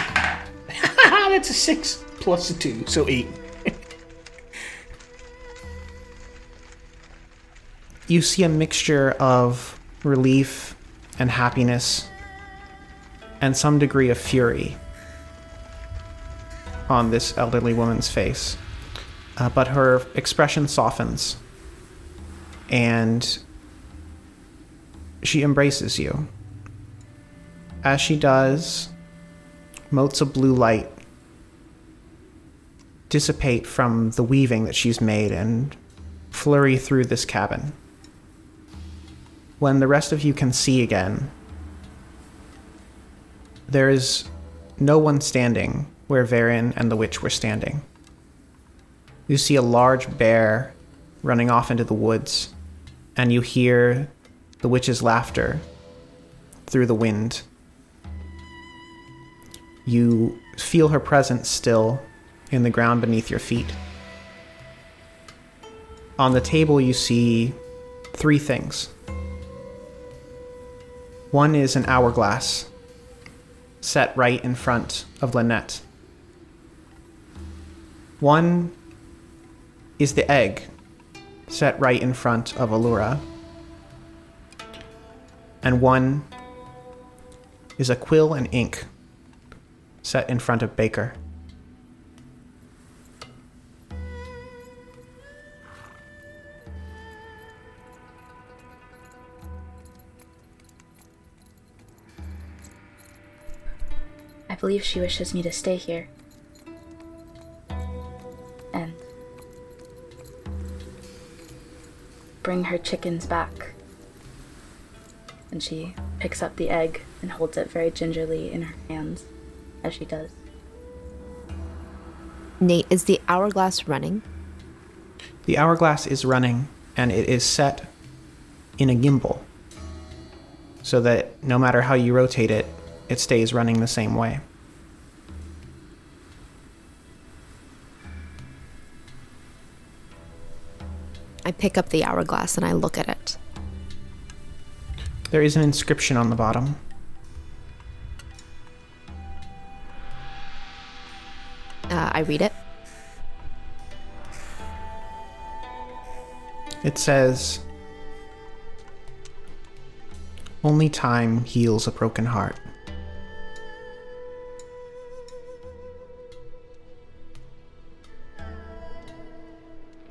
that's a six plus a two, so eight. You see a mixture of relief and happiness, and some degree of fury on this elderly woman's face. Uh, but her expression softens, and she embraces you. As she does, motes of blue light dissipate from the weaving that she's made and flurry through this cabin. When the rest of you can see again, there is no one standing where Varen and the witch were standing. You see a large bear running off into the woods, and you hear the witch's laughter through the wind. You feel her presence still in the ground beneath your feet. On the table, you see three things. One is an hourglass set right in front of Lynette. One is the egg set right in front of Alora. And one is a quill and ink set in front of Baker. Believe she wishes me to stay here. And bring her chickens back. And she picks up the egg and holds it very gingerly in her hands as she does. Nate, is the hourglass running? The hourglass is running and it is set in a gimbal so that no matter how you rotate it, it stays running the same way. I pick up the hourglass and I look at it. There is an inscription on the bottom. Uh, I read it. It says, Only time heals a broken heart.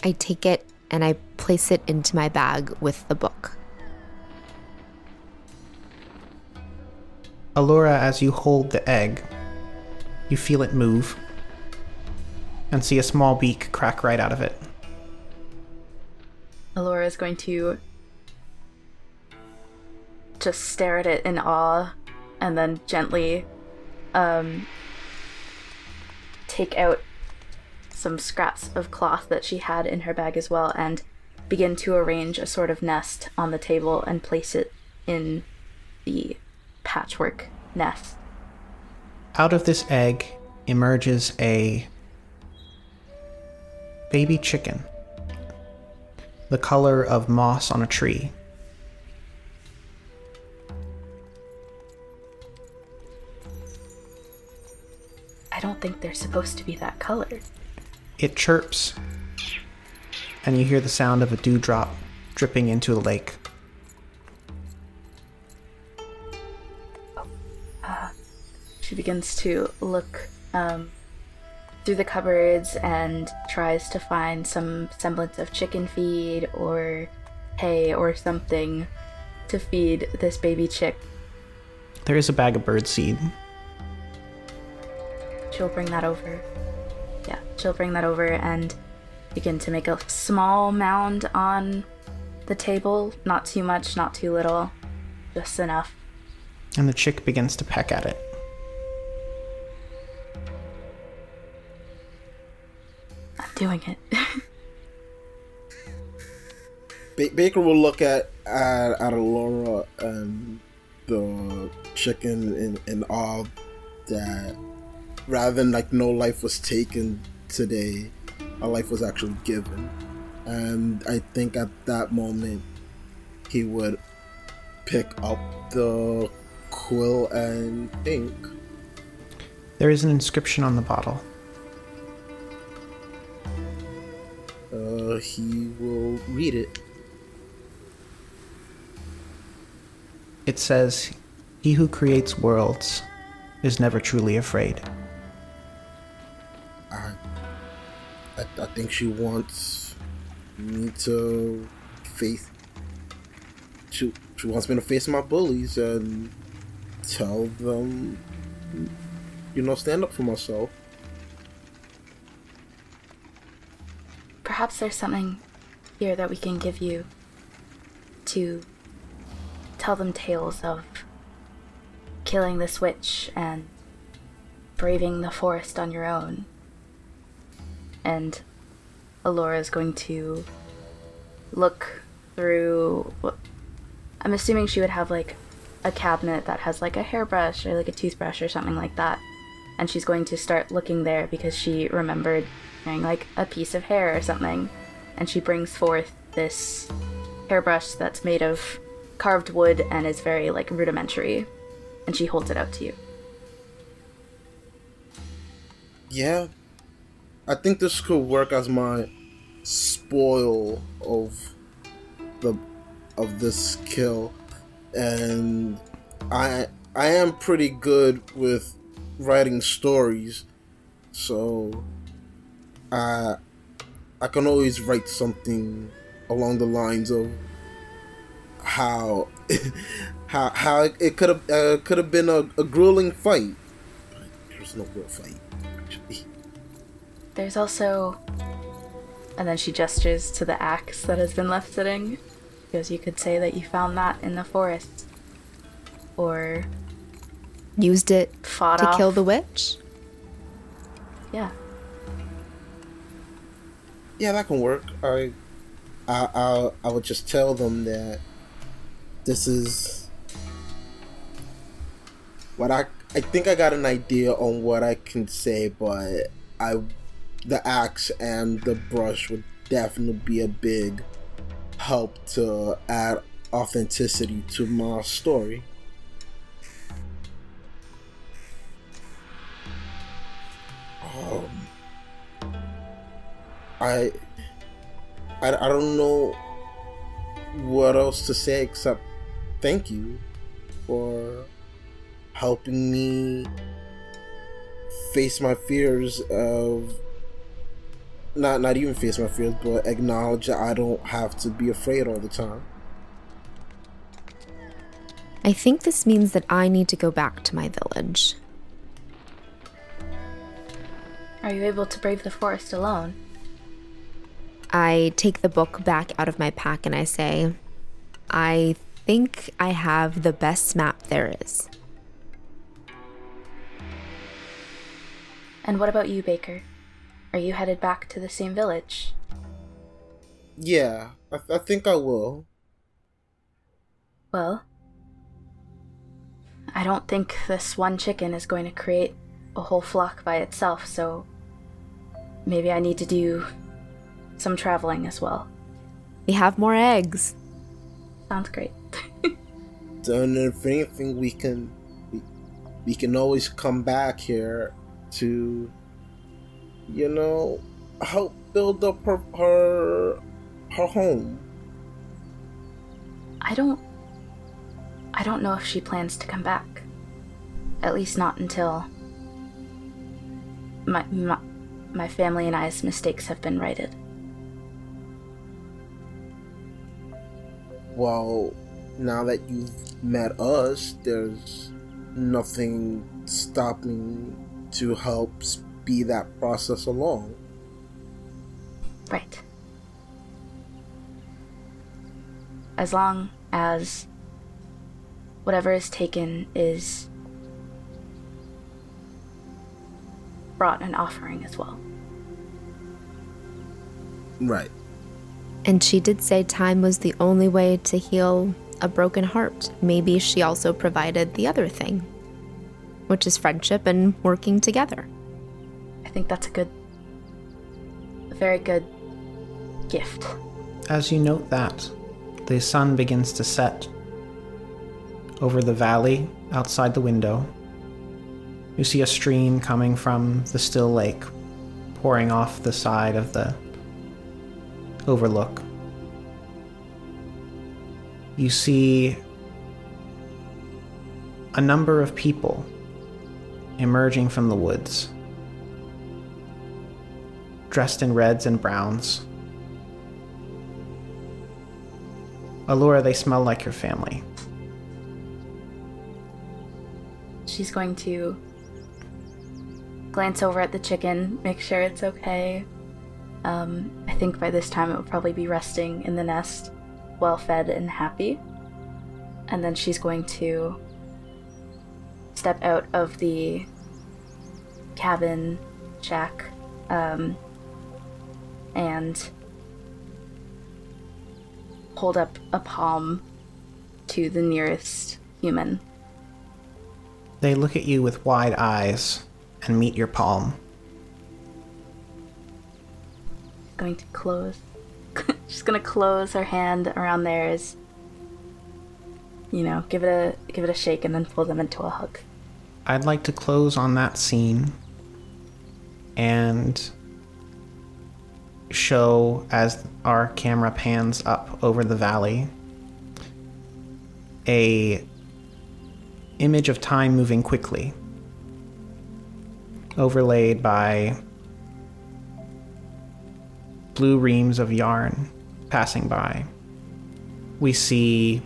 I take it and I place it into my bag with the book. Alora, as you hold the egg, you feel it move and see a small beak crack right out of it. Alora is going to just stare at it in awe and then gently um, take out some scraps of cloth that she had in her bag as well and begin to arrange a sort of nest on the table and place it in the patchwork nest. Out of this egg emerges a baby chicken, the color of moss on a tree. I don't think they're supposed to be that color. It chirps, and you hear the sound of a dewdrop dripping into a lake. She begins to look um, through the cupboards and tries to find some semblance of chicken feed or hay or something to feed this baby chick. There is a bag of bird seed. She'll bring that over. Yeah, she'll bring that over and begin to make a small mound on the table. Not too much, not too little, just enough. And the chick begins to peck at it. I'm doing it. Ba- Baker will look at at, at Alora and the chicken in, in awe that rather than like no life was taken today, a life was actually given. And I think at that moment he would pick up the quill and ink. There is an inscription on the bottle. Uh, he will read it. It says, He who creates worlds is never truly afraid. I, I, I think she wants me to face. She, she wants me to face my bullies and tell them, you know, stand up for myself. Perhaps there's something here that we can give you to tell them tales of killing this witch and braving the forest on your own. And Alora is going to look through. I'm assuming she would have like a cabinet that has like a hairbrush or like a toothbrush or something like that. And she's going to start looking there because she remembered wearing like a piece of hair or something. And she brings forth this hairbrush that's made of carved wood and is very like rudimentary. And she holds it out to you. Yeah, I think this could work as my spoil of the of this kill, and I I am pretty good with writing stories, so I I can always write something along the lines of how how how it could have uh, could have been a, a grueling fight. There's no real fight. There's also. And then she gestures to the axe that has been left sitting. Because you could say that you found that in the forest. Or Used it fought to off. kill the witch? Yeah. Yeah, that can work. I, I, I, I would just tell them that this is what I. I think I got an idea on what I can say, but I, the axe and the brush would definitely be a big help to add authenticity to my story. Um, I, I, I don't know what else to say except thank you for helping me face my fears of not not even face my fears but acknowledge that I don't have to be afraid all the time. I think this means that I need to go back to my village. Are you able to brave the forest alone? I take the book back out of my pack and I say, I think I have the best map there is. And what about you, Baker? Are you headed back to the same village? Yeah, I, I think I will. Well, I don't think this one chicken is going to create a whole flock by itself, so maybe I need to do some traveling as well. We have more eggs. Sounds great. And if anything, we can we, we can always come back here to, you know, help build up her her, her home. I don't. I don't know if she plans to come back. At least not until my my, my family and I's mistakes have been righted. Well, now that you've met us, there's nothing stopping to help speed that process along. Right. As long as whatever is taken is brought an offering as well. Right. And she did say time was the only way to heal a broken heart. Maybe she also provided the other thing, which is friendship and working together. Think that's a good, a very good gift. As you note that, the sun begins to set over the valley outside the window. You see a stream coming from the still lake, pouring off the side of the overlook. You see a number of people emerging from the woods, dressed in reds and browns. Alora, they smell like your family. She's going to glance over at the chicken, make sure it's okay. Um, I think by this time it will probably be resting in the nest, well fed and happy. And then she's going to step out of the cabin shack um, and hold up a palm to the nearest human. They look at you with wide eyes and meet your palm. Going to close. She's gonna close her hand around theirs. You know, give it a give it a shake and then pull them into a hug. I'd like to close on that scene and show as our camera pans up over the valley a image of time moving quickly overlaid by blue reams of yarn passing by. We see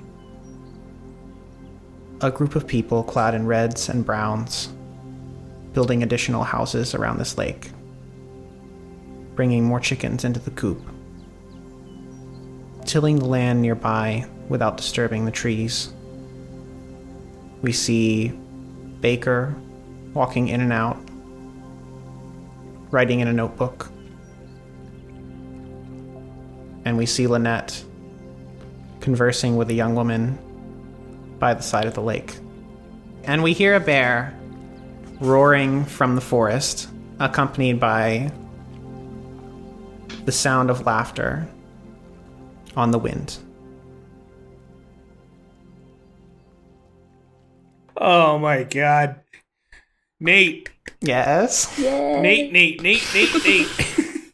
a group of people clad in reds and browns building additional houses around this lake bringing more chickens into the coop, tilling the land nearby without disturbing the trees. We see Baker walking in and out, writing in a notebook. And we see Lynette conversing with a young woman by the side of the lake. And we hear a bear roaring from the forest, accompanied by the sound of laughter on the wind. Oh my god. Nate. Yes? Nate, Nate, Nate, Nate, Nate.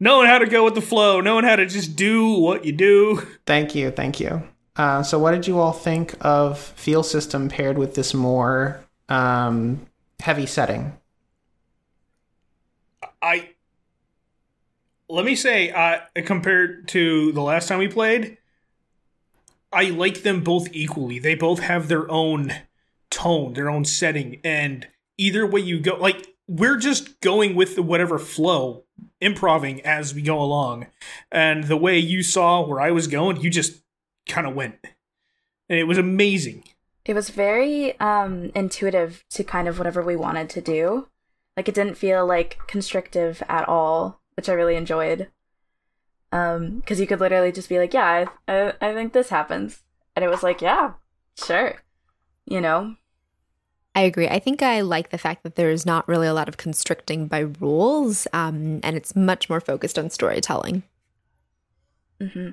knowing how to go with the flow, knowing how to just do what you do. Thank you, thank you. Uh, so, what did you all think of Feel System paired with this more um, heavy setting? I let me say, uh, compared to the last time we played, I like them both equally. They both have their own tone, their own setting, and either way you go, like we're just going with the whatever flow, improving as we go along. And the way you saw where I was going, you just kind of went, and it was amazing. It was very um, intuitive to kind of whatever we wanted to do. Like it didn't feel like constrictive at all which I really enjoyed. Um, because you could literally just be like, yeah, I, I, I think this happens, and it was like, yeah, sure, you know. I agree. I think I like the fact that there is not really a lot of constricting by rules, um, and it's much more focused on storytelling. Mm-hmm.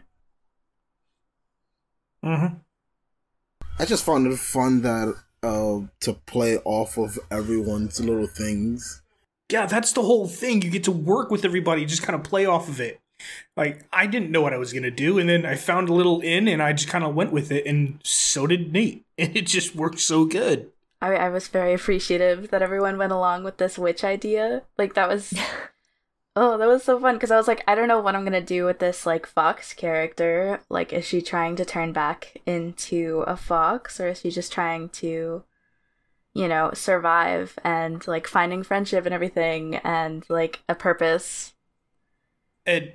Mm-hmm. I just found it fun that uh, to play off of everyone's little things. Yeah, that's the whole thing. You get to work with everybody, just kind of play off of it. Like I didn't know what I was gonna do, and then I found a little in, and I just kind of went with it, and so did Nate, and it just worked so good. I, I was very appreciative that everyone went along with this witch idea. Like that was Oh, that was so fun because I was like, I don't know what I'm gonna do with this like fox character. Like, is she trying to turn back into a fox, or is she just trying to, you know, survive and like finding friendship and everything and like a purpose? And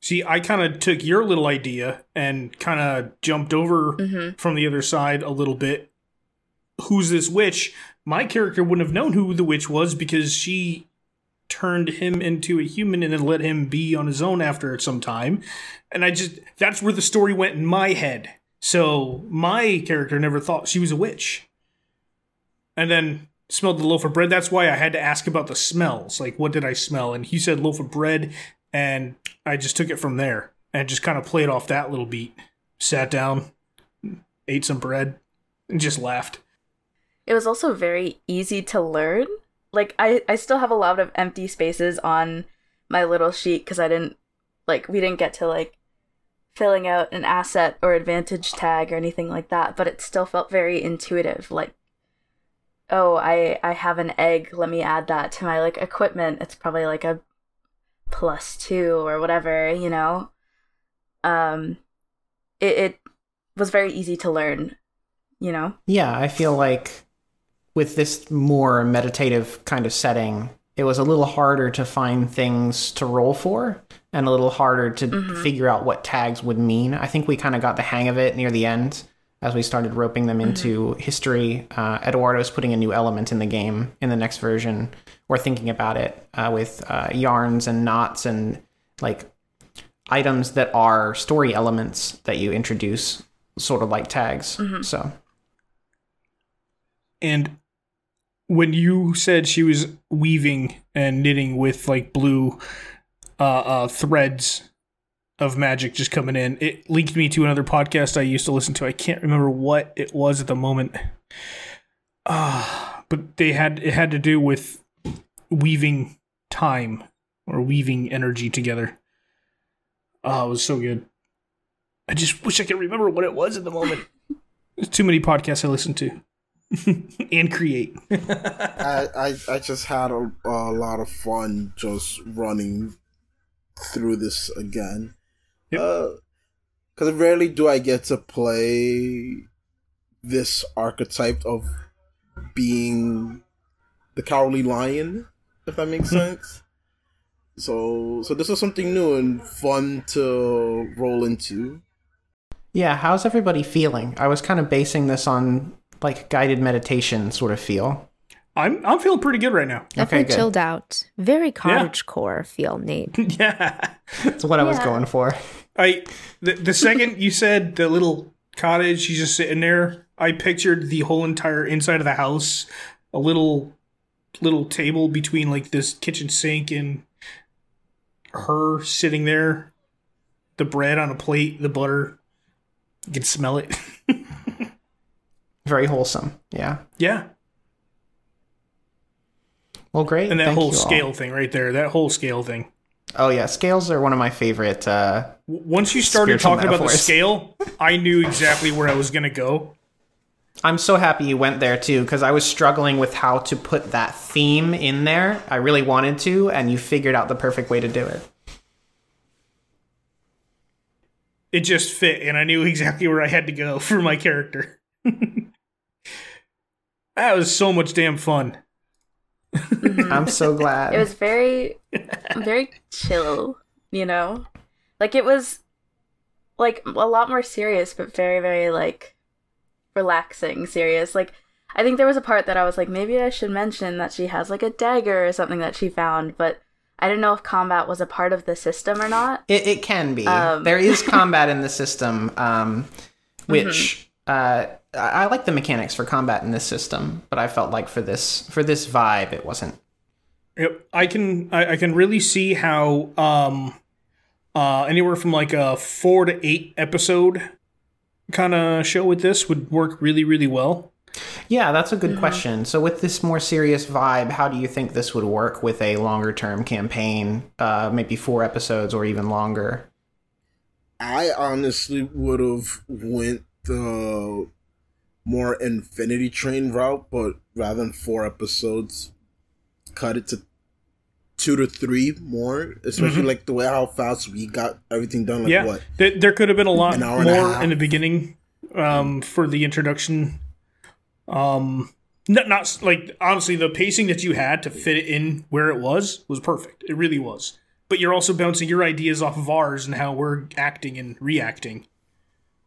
see, I kind of took your little idea and kind of jumped over Mm-hmm. from the other side a little bit. Who's this witch? My character wouldn't have known who the witch was because she turned him into a human and then let him be on his own after some time. And I just, that's where the story went in my head. So my character never thought she was a witch. And then smelled the loaf of bread. That's why I had to ask about the smells. Like, what did I smell? And he said loaf of bread. And I just took it from there and just kind of played off that little beat. Sat down, ate some bread, and just laughed. It was also very easy to learn. Like I, I still have a lot of empty spaces on my little sheet because I didn't like we didn't get to like filling out an asset or advantage tag or anything like that, but it still felt very intuitive. Like, oh, I I have an egg, let me add that to my like equipment. It's probably like a plus two or whatever, you know. Um it, it was very easy to learn, you know? Yeah, I feel like with this more meditative kind of setting, it was a little harder to find things to roll for and a little harder to figure out what tags would mean. I think we kind of got the hang of it near the end as we started roping them into history. Uh, Edoardo's putting a new element in the game in the next version. We're thinking about it uh, with uh, yarns and knots and like items that are story elements that you introduce, sort of like tags. So. And when you said she was weaving and knitting with like blue uh, uh, threads of magic just coming in, it linked me to another podcast I used to listen to. I can't remember what it was at the moment. Ah, but they had it had to do with weaving time or weaving energy together. Oh, it was so good. I just wish I could remember what it was at the moment. There's too many podcasts I listen to and create. I, I I just had a, a lot of fun just running through this again. Yep. Uh, because rarely do I get to play this archetype of being the cowardly lion, if that makes hmm. sense. So so this was something new and fun to roll into. Yeah, how's everybody feeling? I was kind of basing this on like guided meditation sort of feel. I'm I'm feeling pretty good right now. Definitely good. chilled out. Very cottage core feel, Nate. yeah. That's what I was going for. I the, the second you said the little cottage, she's just sitting there. I pictured the whole entire inside of the house, a little little table between like this kitchen sink and her sitting there, the bread on a plate, the butter. You can smell it. Very wholesome. Yeah. yeah. Well, great. And that Thank whole you all. scale thing right there, that whole scale thing. Oh yeah, scales are one of my favorite. Uh, Once you started talking about the scale, I knew exactly where I was going to go. I'm so happy you went there too because I was struggling with how to put that theme in there. I really wanted to, and you figured out the perfect way to do it. it just fit and I knew exactly where I had to go for my character. that was so much damn fun. I'm so glad. It was very, very chill, you know? Like, it was, like, a lot more serious, but very, very, like, relaxing serious. Like, I think there was a part that I was like, maybe I should mention that she has, like, a dagger or something that she found, but I didn't know if combat was a part of the system or not. It, it can be. Um, there is combat in the system, um, which Mm-hmm. uh, I I like the mechanics for combat in this system, but I felt like for this for this vibe, it wasn't. Yep, I can I, I can really see how um uh anywhere from like a 4 to 8 episode kind of show with this would work really really well. Yeah, that's a good question. So, with this more serious vibe, how do you think this would work with a longer term campaign, uh, maybe four episodes or even longer? I honestly would have went the more Infinity Train route, but rather than four episodes, cut it to two to three more. Especially like the way how fast we got everything done. Like yeah, what? Th- there could have been a lot An hour and a more in the beginning um, for the introduction. Um, not, not like honestly, the pacing that you had to fit it in where it was was perfect. It really was. But you're also bouncing your ideas off of ours and how we're acting and reacting.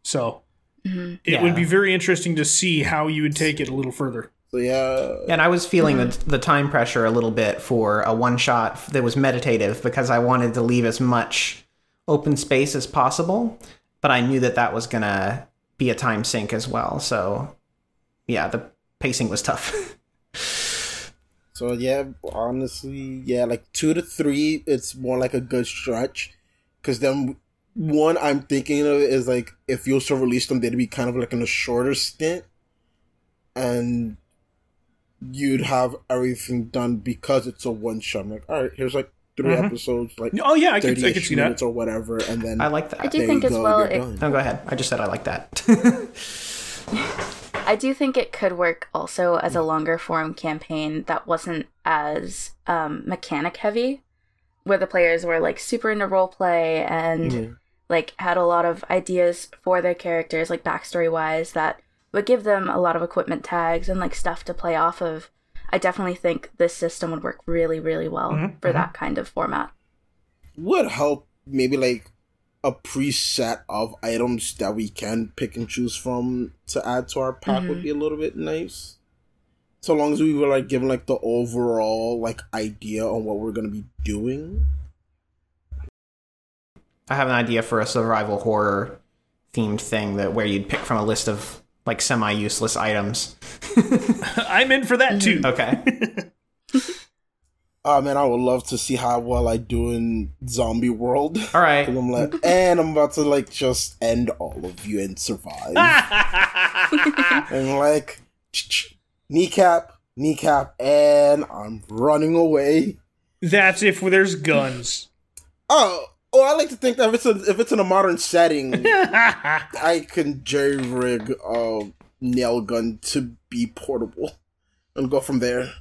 So Mm-hmm. it Yeah. would be very interesting to see how you would take it a little further. So yeah, And I was feeling the, the time pressure a little bit for a one shot that was meditative because I wanted to leave as much open space as possible, but I knew that that was going to be a time sink as well. So, yeah, the pacing was tough. So yeah, honestly, yeah, like two to three, it's more like a good stretch. Because then one I'm thinking of is like if you also release them, they'd be kind of like in a shorter stint, and you'd have everything done because it's a one shot. I'm like, all right, here's like 3 Mhm. episodes, like Oh yeah, I could, I thirty could see that. minutes or whatever, and then I like that. I do think you as go, well it. No, go ahead. I just said I like that. I do think it could work also as a longer form campaign that wasn't as um, mechanic heavy, where the players were like super into role play and Mhm. Like had a lot of ideas for their characters, like backstory wise, that would give them a lot of equipment tags and like stuff to play off of. I definitely think this system would work really, really well Mhm, for mhm. that kind of format. would help maybe like a preset of items that we can pick and choose from to add to our pack would be a little bit nice. So long as we were like given like the overall like idea on what we're gonna be doing. I have an idea for a survival horror themed thing that where you'd pick from a list of like semi useless items. I'm in for that too. Okay. Oh man, I would love to see how well I do in zombie world. All right. And I'm like, and I'm about to like just end all of you and survive. and like, kneecap, kneecap, and I'm running away. That's if there's guns. Oh, oh, I like to think that if it's a, if it's in a modern setting, I can jerry rig a nail gun to be portable and go from there.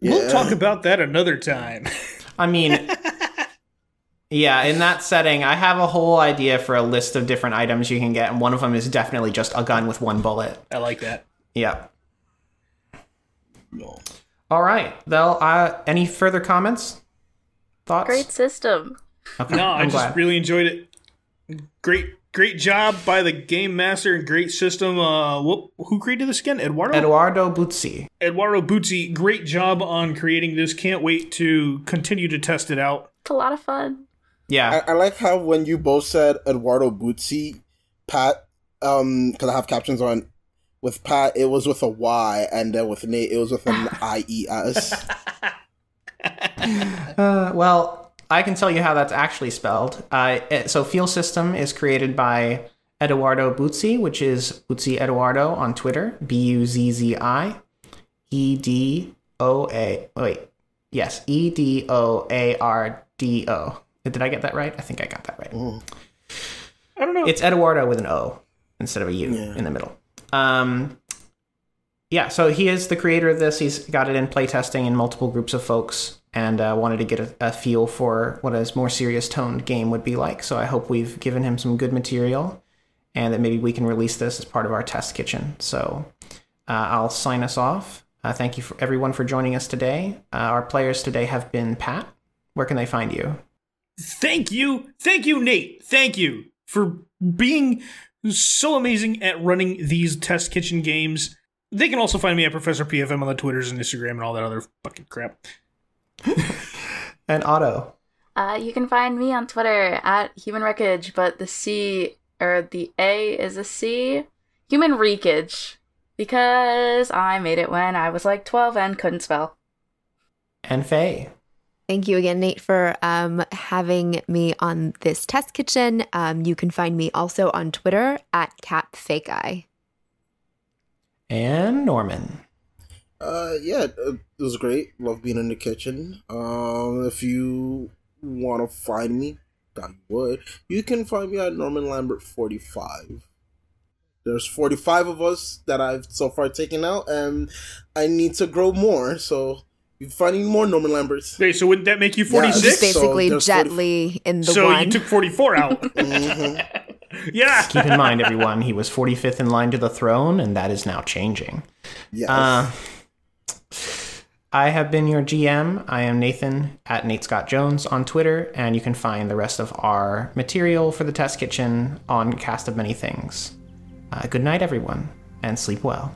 We'll talk about that another time. I mean, yeah, in that setting, I have a whole idea for a list of different items you can get, and one of them is definitely just a gun with one bullet. I like that. Yep. No. All right. Well, uh, any further comments? Thoughts? Great system. Okay. No, I I'm just glad. really enjoyed it. Great, great job by the game master and great system. Uh, wh- who created this again? Edoardo. Edoardo Buzzi. Edoardo Buzzi. Great job on creating this. Can't wait to continue to test it out. It's a lot of fun. Yeah. I, I like how when you both said Edoardo Buzzi, Pat, um, because I have captions on. With Pat, it was with a Y, and then with Nate, it was with an I E S. Uh, well, I can tell you how that's actually spelled. Uh, so, Feel System is created by Edoardo Buzzi, which is Buzzi Edoardo on Twitter. B U Z Z I E D O A. Wait, yes, E D O A R D O. Did I get that right? I think I got that right. I don't know. It's Edoardo with an O instead of a U Yeah. in the middle. Um, yeah, so he is the creator of this. He's got it in playtesting in multiple groups of folks and uh, wanted to get a, a feel for what a more serious toned game would be like. So I hope we've given him some good material and that maybe we can release this as part of our test kitchen. So uh, I'll sign us off. Uh, thank you for everyone for joining us today. Uh, our players today have been Pat. Where can they find you? Thank you. Thank you, Nate. Thank you for being so amazing at running these test kitchen games. They can also find me at Professor PFM on the Twitters and Instagram and all that other fucking crap. And Otto. Uh, you can find me on Twitter at Human Wreckage, but the C or the A is a C. Human Wreckage. Because I made it when I was like 12 and couldn't spell. And Faye. Thank you again, Nate, for um, having me on this test kitchen. Um, you can find me also on Twitter at CapFakeEye. And Norman. Uh, yeah, it was great. Love being in the kitchen. Um, if you want to find me, God would, you can find me at Norman Lambert forty five. There's forty five of us that I've so far taken out, and I need to grow more. So you finding more Norman Lamberts. Okay, so wouldn't that make you 46? so basically there's Jet 40 Li in the so one. you took 44 out. Mhm. yeah. Keep in mind, everyone, he was 45th in line to the throne, and that is now changing. Yes. Uh, I have been your GM. I am Nathan at Nate Scott Jones on Twitter, and you can find the rest of our material for the test kitchen on Cast of Many Things. Uh, good night, everyone, and sleep well.